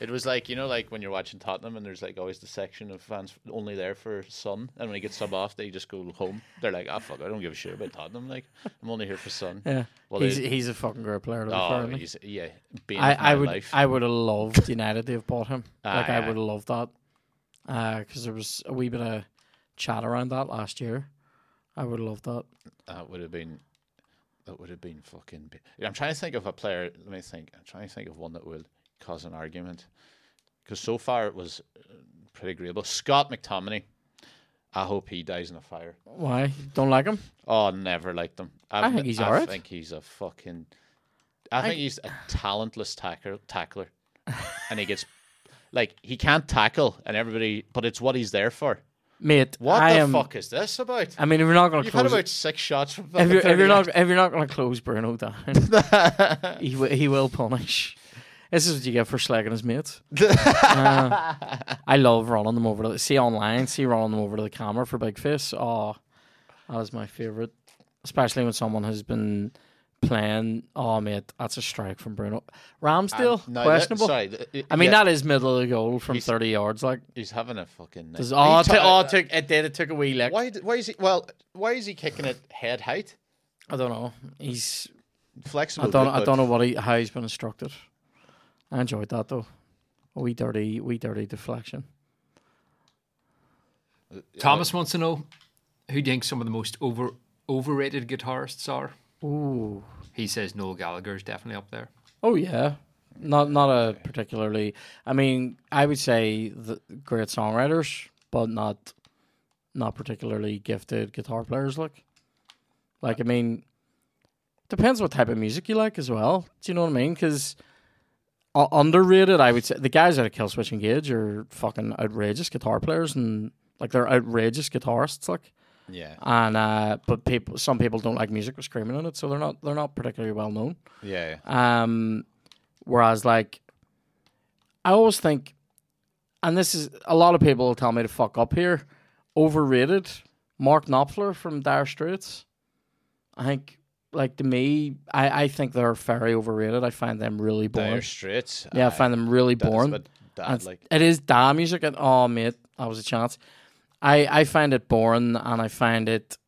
It was like you know, like when you're watching Tottenham, and there's like always the section of fans only there for Son, and when he gets sub off, they just go home. They're like, "Ah, fuck, I don't give a shit about Tottenham. Like, I'm only here for Son." Yeah, Well, he's they- he's a fucking great player. To Oh, he's yeah, I, I would life. I would have loved United to have bought him. Ah, like I would have loved that. Because there was a wee bit of chat around that last year. I would have loved that. That would have been. That would have been fucking. bi- I'm trying to think of a player. Let me think. I'm trying to think of one that would cause an argument. Because so far it was uh, pretty agreeable. Scott McTominay. I hope he dies in a fire. Why don't like him? Oh, never liked him. I've, I think he's alright. I think he's a fucking. I think he's a talentless tackler, tackler, [laughs] and he gets like he can't tackle, and everybody. But it's what he's there for. Mate, What I the am, fuck is this about? I mean, if you're not going to You've had about six shots from. if you're, if you're not if you're not going to close Bruno down, [laughs] he will, he will punish. This is what you get for slagging his mates. [laughs] Uh, I love running them over to the, see online, see running them over to the camera for big face. Oh, that is my favorite, especially when someone has been playing. Oh, mate, that's a strike from Bruno Ramsdale. Um, no, that- questionable. sorry, th- I mean, yeah, that is middle of the goal from thirty yards. Like, he's having a fucking. does, oh, it ta- oh, took it did. It took a wee lick. why? Why is he? Well, why is he kicking it head height? I don't know. He's Flexible. I don't I don't know what he how he's been instructed. I enjoyed that though. A wee dirty, wee dirty deflection. Uh, Thomas wants to know who do you think some of the most over overrated guitarists are. Ooh. He says Noel Gallagher is definitely up there. Oh yeah. Not not a particularly. I mean, I would say the great songwriters, but not not particularly gifted guitar players. Like, like I mean, depends what type of music you like as well. Do you know what I mean? Underrated, I would say the guys out of Killswitch Engage are fucking outrageous guitar players and like they're outrageous guitarists. Like, Yeah, and uh, but people, some people don't like music with screaming in it, so they're not they're not particularly well known. yeah. Um, whereas like, I always think, and this is a lot of people will tell me to fuck up here. Overrated, Mark Knopfler from Dire Straits. I think, like to me, I, I think they're very overrated. I find them really boring. Dire Straits. yeah, I find them really boring. dad, like it is da music, and oh mate, that was a chance. I I find it boring, and I find it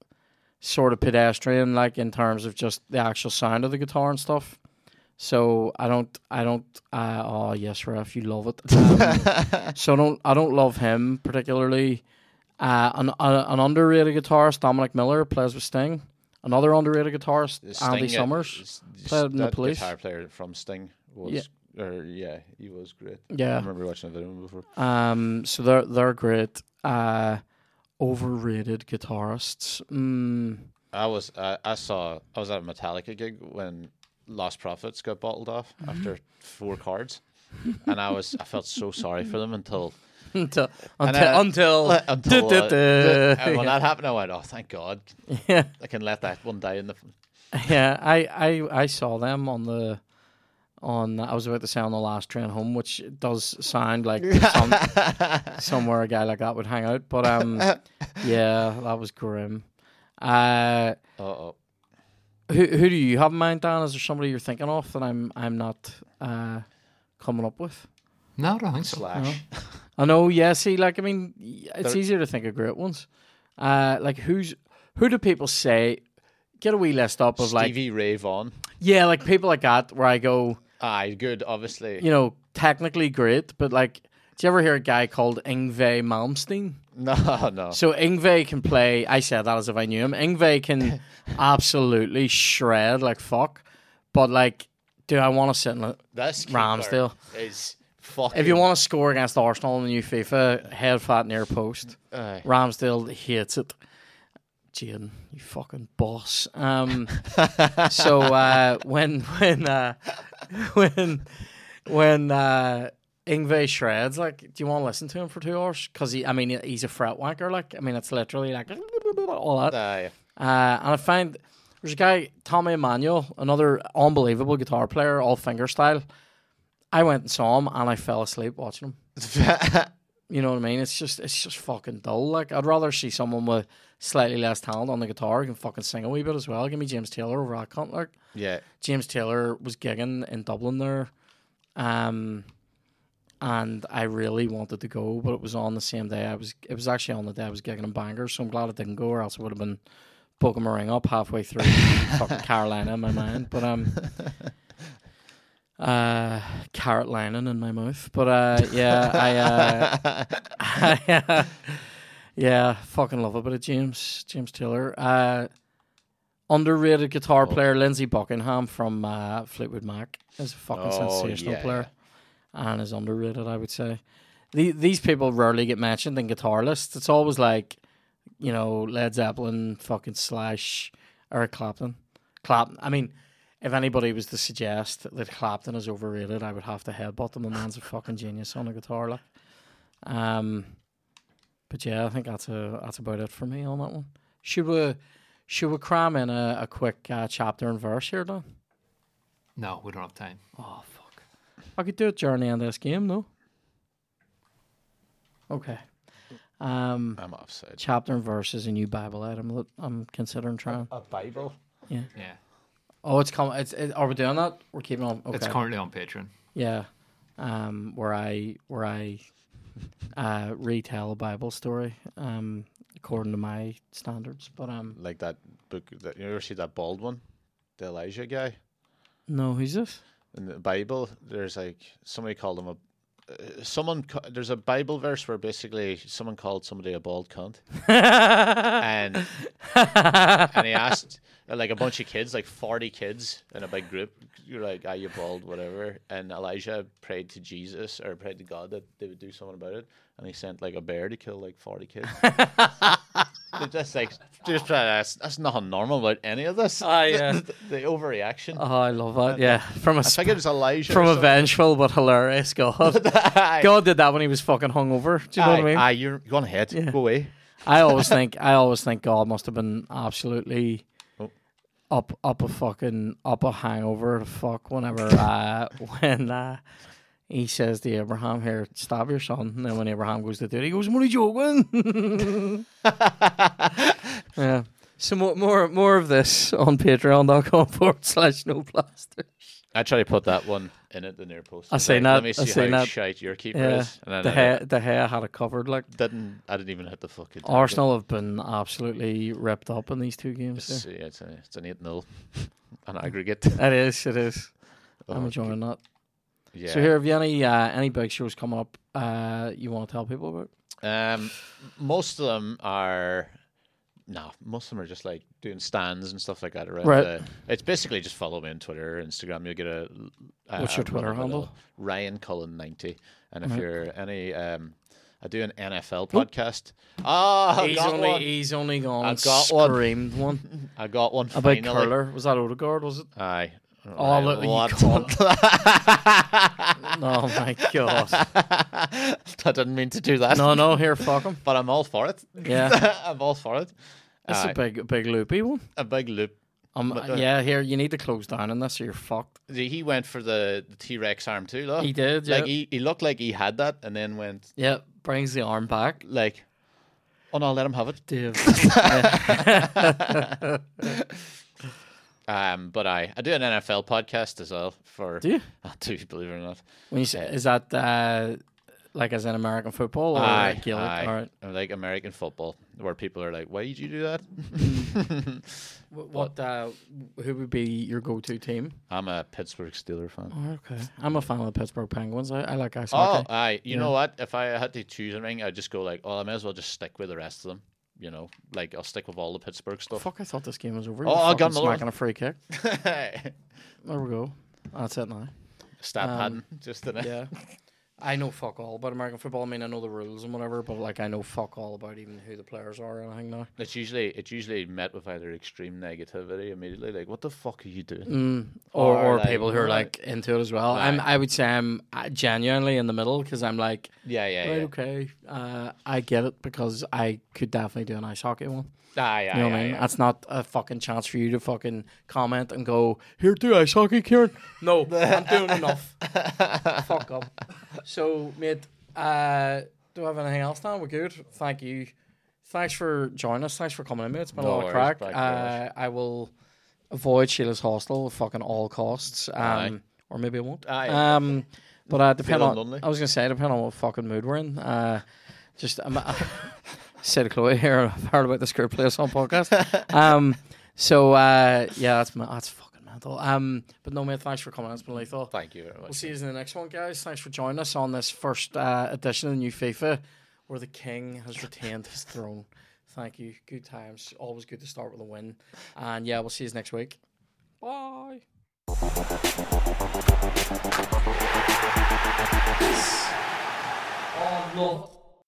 sort of pedestrian, like in terms of just the actual sound of the guitar and stuff. So I don't, I don't. Uh, oh yes, Ref, you love it. [laughs] Um, so I don't, I don't love him particularly. Uh, an uh, an underrated guitarist, Dominic Miller, plays with Sting. Another underrated guitarist, Andy Sting, uh, Summers. played in the Police. guitar player from Sting was. Yeah. Or yeah, he was great. Yeah, I remember watching a video before. Um, so they're they're great. Uh, overrated guitarists. Mm, I was uh, I saw I was at a Metallica gig when Lostprophets got bottled off Mm-hmm. after four cards, and I was I felt so sorry for them until until And, until uh, until, [laughs] until [laughs] duh, uh, duh, the- duh. and when yeah. that happened, I went, "Oh, thank God, yeah, I can let that one die in the." [laughs] yeah. I, I I saw them on the on. I was about to say on the last train home, which does sound like some, somewhere a guy like that would hang out. But um, yeah, that was grim. Uh, Uh oh. who who do you have in mind, Dan? Is there somebody you're thinking of that I'm I'm not uh coming up with? No, I don't think so. Slash. I know, yeah. See, like, I mean, it's easier to think of great ones. Uh, like, who's who do people say? Get a wee list up of like, Stevie Ray Vaughan. yeah, like people like that. Where I go, Aye, good. Obviously, you know, technically great, but like, do you ever hear a guy called Yngwie Malmsteen? [laughs] no, no. So Yngwie can play. I said that as if I knew him. Yngwie can [laughs] absolutely shred like fuck, but like Do I want to sit in keeper Ramsdale. is fucking. If you want to score against Arsenal in the new FIFA, head flat near post. Aye. Ramsdale hates it. Jadon, you fucking boss. Um, [laughs] so uh, when when uh, when when uh, Yngwie shreds, like, do you want to listen to him for two hours? Because he, I mean, he's a fret wanker. Like, I mean, it's literally like all that. Aye. Uh, and I find there's a guy, Tommy Emmanuel, another unbelievable guitar player, all finger style. I went and saw him, and I fell asleep watching him. [laughs] You know what I mean? It's just it's just fucking dull. Like I'd rather see someone with slightly less talent on the guitar who can fucking sing a wee bit as well. Give me James Taylor over that cunt. Like yeah. James Taylor was gigging in Dublin there, um, and I really wanted to go, but it was on the same day. I was it was actually on the day I was gigging in Bangor, so I'm glad I didn't go, or else I would have been booking my ring up halfway through [laughs] fucking Carolina in my mind. But um. [laughs] Uh, carrot lining in my mouth, but uh, yeah, I, uh, I, [laughs] uh, [laughs] yeah, fucking love a bit of James James Taylor. Uh, underrated guitar Oh. player Lindsey Buckingham from uh, Fleetwood Mac is a fucking Oh, sensational yeah. player, and is underrated. I would say. The, these people rarely get mentioned in guitar lists. It's always like, you know, Led Zeppelin, fucking Slash, Eric Clapton. Clapton. I mean, if anybody was to suggest that Clapton is overrated, I would have to headbutt him. The man's a fucking genius on a guitar, like. Um, but yeah, I think that's a that's about it for me on that one. Should we should we cram in a, a quick uh, chapter and verse here, Don? No, we don't have time. Oh fuck! I could do it during the end of this game, no? Okay. Um, I'm offside. chapter and verse is a new Bible item that I'm considering trying. A Bible. Yeah. Yeah, Oh, it's coming. It's it, are we doing that? We're keeping on. Okay. it's currently on Patreon. Yeah, um, where I where I uh, retell a Bible story, um, according to my standards. But um, Like that book. That, you ever see that bald one? The Elijah guy? no, who's this? in the Bible, there's like somebody called him a. Someone there's a Bible verse where basically someone called somebody a bald cunt, [laughs] and and he asked uh, like a bunch of kids, like forty kids in a big group, you're like, "Are you bald?" Whatever. And Elijah prayed to Jesus or prayed to God that they would do something about it, and he sent like a bear to kill like forty kids. [laughs] They're just like just trying to. That's, nothing normal about any of this. Ah, yeah. [laughs] the, the overreaction. Oh, I love that. Yeah, from a I think it was Elijah. from a vengeful but hilarious God. [laughs] God did that when he was fucking hungover. Do you know what I mean? aye, you're go on ahead. Yeah. Go away. I always think I always think God must have been absolutely Oh. up up a fucking up a hangover to fuck whenever uh when uh he says to Abraham here, stab your son and then when Abraham goes to do it, he goes, I'm only joking [laughs] Yeah. So more more more of this on patreon.com [laughs] forward slash no blasters. I try to put that one in at the near post. I seen like, that, Let me I see seen how that. shite your keeper Yeah. is. And The hair the hair had it covered like didn't. I didn't even hit the fucking. Arsenal have been absolutely ripped up in these two games. It's, yeah, it's, a, it's an eight 0 [laughs] an aggregate. It is, it is. I'm Oh, enjoying that. Yeah. So here, have you any uh, any big shows coming up? Uh, you want to tell people about? Um, most of them are. No, most of them are just like doing stands and stuff like that around. Right. The, it's basically just follow me on Twitter, Instagram. You'll get a. a What's your Twitter run of it handle? Ryan Cullen ninety, and if Right. you're any, um, I do an NFL podcast. Ah, I he's got only one. he's only gone and got one. screamed one [laughs] I got one. about finally. curler. Was that Odegaard? Was it? Aye. Oh, Right, look, what? [laughs] Oh my god! [laughs] I didn't mean to do that. No, no, here, fuck him. But I'm all for it. Yeah, [laughs] I'm all for it. it's a big, big loopy one. a big loop. Um, But, uh, yeah, here you need to close down on this, or you're fucked. He went for the, T Rex arm too, though. He did, yeah. Like he, he looked like he had that, and then went yeah, brings the arm back. like, "Oh no, let him have it." Dave. Um, but I I do an NFL podcast as well for. Do you? [laughs] I do believe it or not. When you say, is that uh, like as in American football or Aye, Gaelic? aye. All right. I like American football, where people are like, "Why did you do that?" [laughs] Wh- What? Uh, who would be your go-to team? I'm a Pittsburgh Steeler fan. Oh, okay. I'm a fan of the Pittsburgh Penguins. I, I like ice Oh, hockey. aye. You Yeah. know what? If I had to choose anything, I'd just go like, "Oh, I may as well just stick with the rest of them." You know, like I'll stick with all the Pittsburgh stuff. Fuck! I thought this game was over. Oh, I got fucking another one. a free kick. [laughs] There we go. That's it now. Stat Um, padding, just in it. Yeah. [laughs] I know fuck all about American football. I mean, I know the rules and whatever, but like, I know fuck all about even who the players are or anything now. It's usually it's usually met with either extreme negativity immediately, like what the fuck are you doing? Mm. Or, Or, or like, people who are right. like into it as well. I'm, I would say I'm uh, genuinely in the middle because I'm like, Yeah, yeah, right, yeah. okay, uh, I get it because I could definitely do an ice hockey one. Ah, yeah, You know yeah, what I mean? That's not a fucking chance for you to fucking comment and go, here, do ice hockey, Ciaran. No, [laughs] I'm doing enough. Fuck up. So, mate, uh, do I have anything else now? We're good. Thank you. Thanks for joining us. Thanks for coming in, mate. It's been No a lot of crack. Uh, I will avoid Sheila's hostel at fucking all costs. Um, or maybe I won't. Aye. Um, but uh, Feeling on, lonely? I was gonna say, depending on what fucking mood we're in. Uh, just um, [laughs] [laughs] say to Chloe [laughs] here, I've heard about the Skirt Place on podcast. [laughs] um, so uh, yeah, that's ma- that's fucking mental. Um, but no, mate, thanks for coming. It's been lethal. Thank you very much. We'll see you in the next one, guys. Thanks for joining us on this first uh, edition of the new FIFA, where the king has retained his throne. Thank you. Good times. Always good to start with a win. And yeah, we'll see you next week. Bye. Oh, love.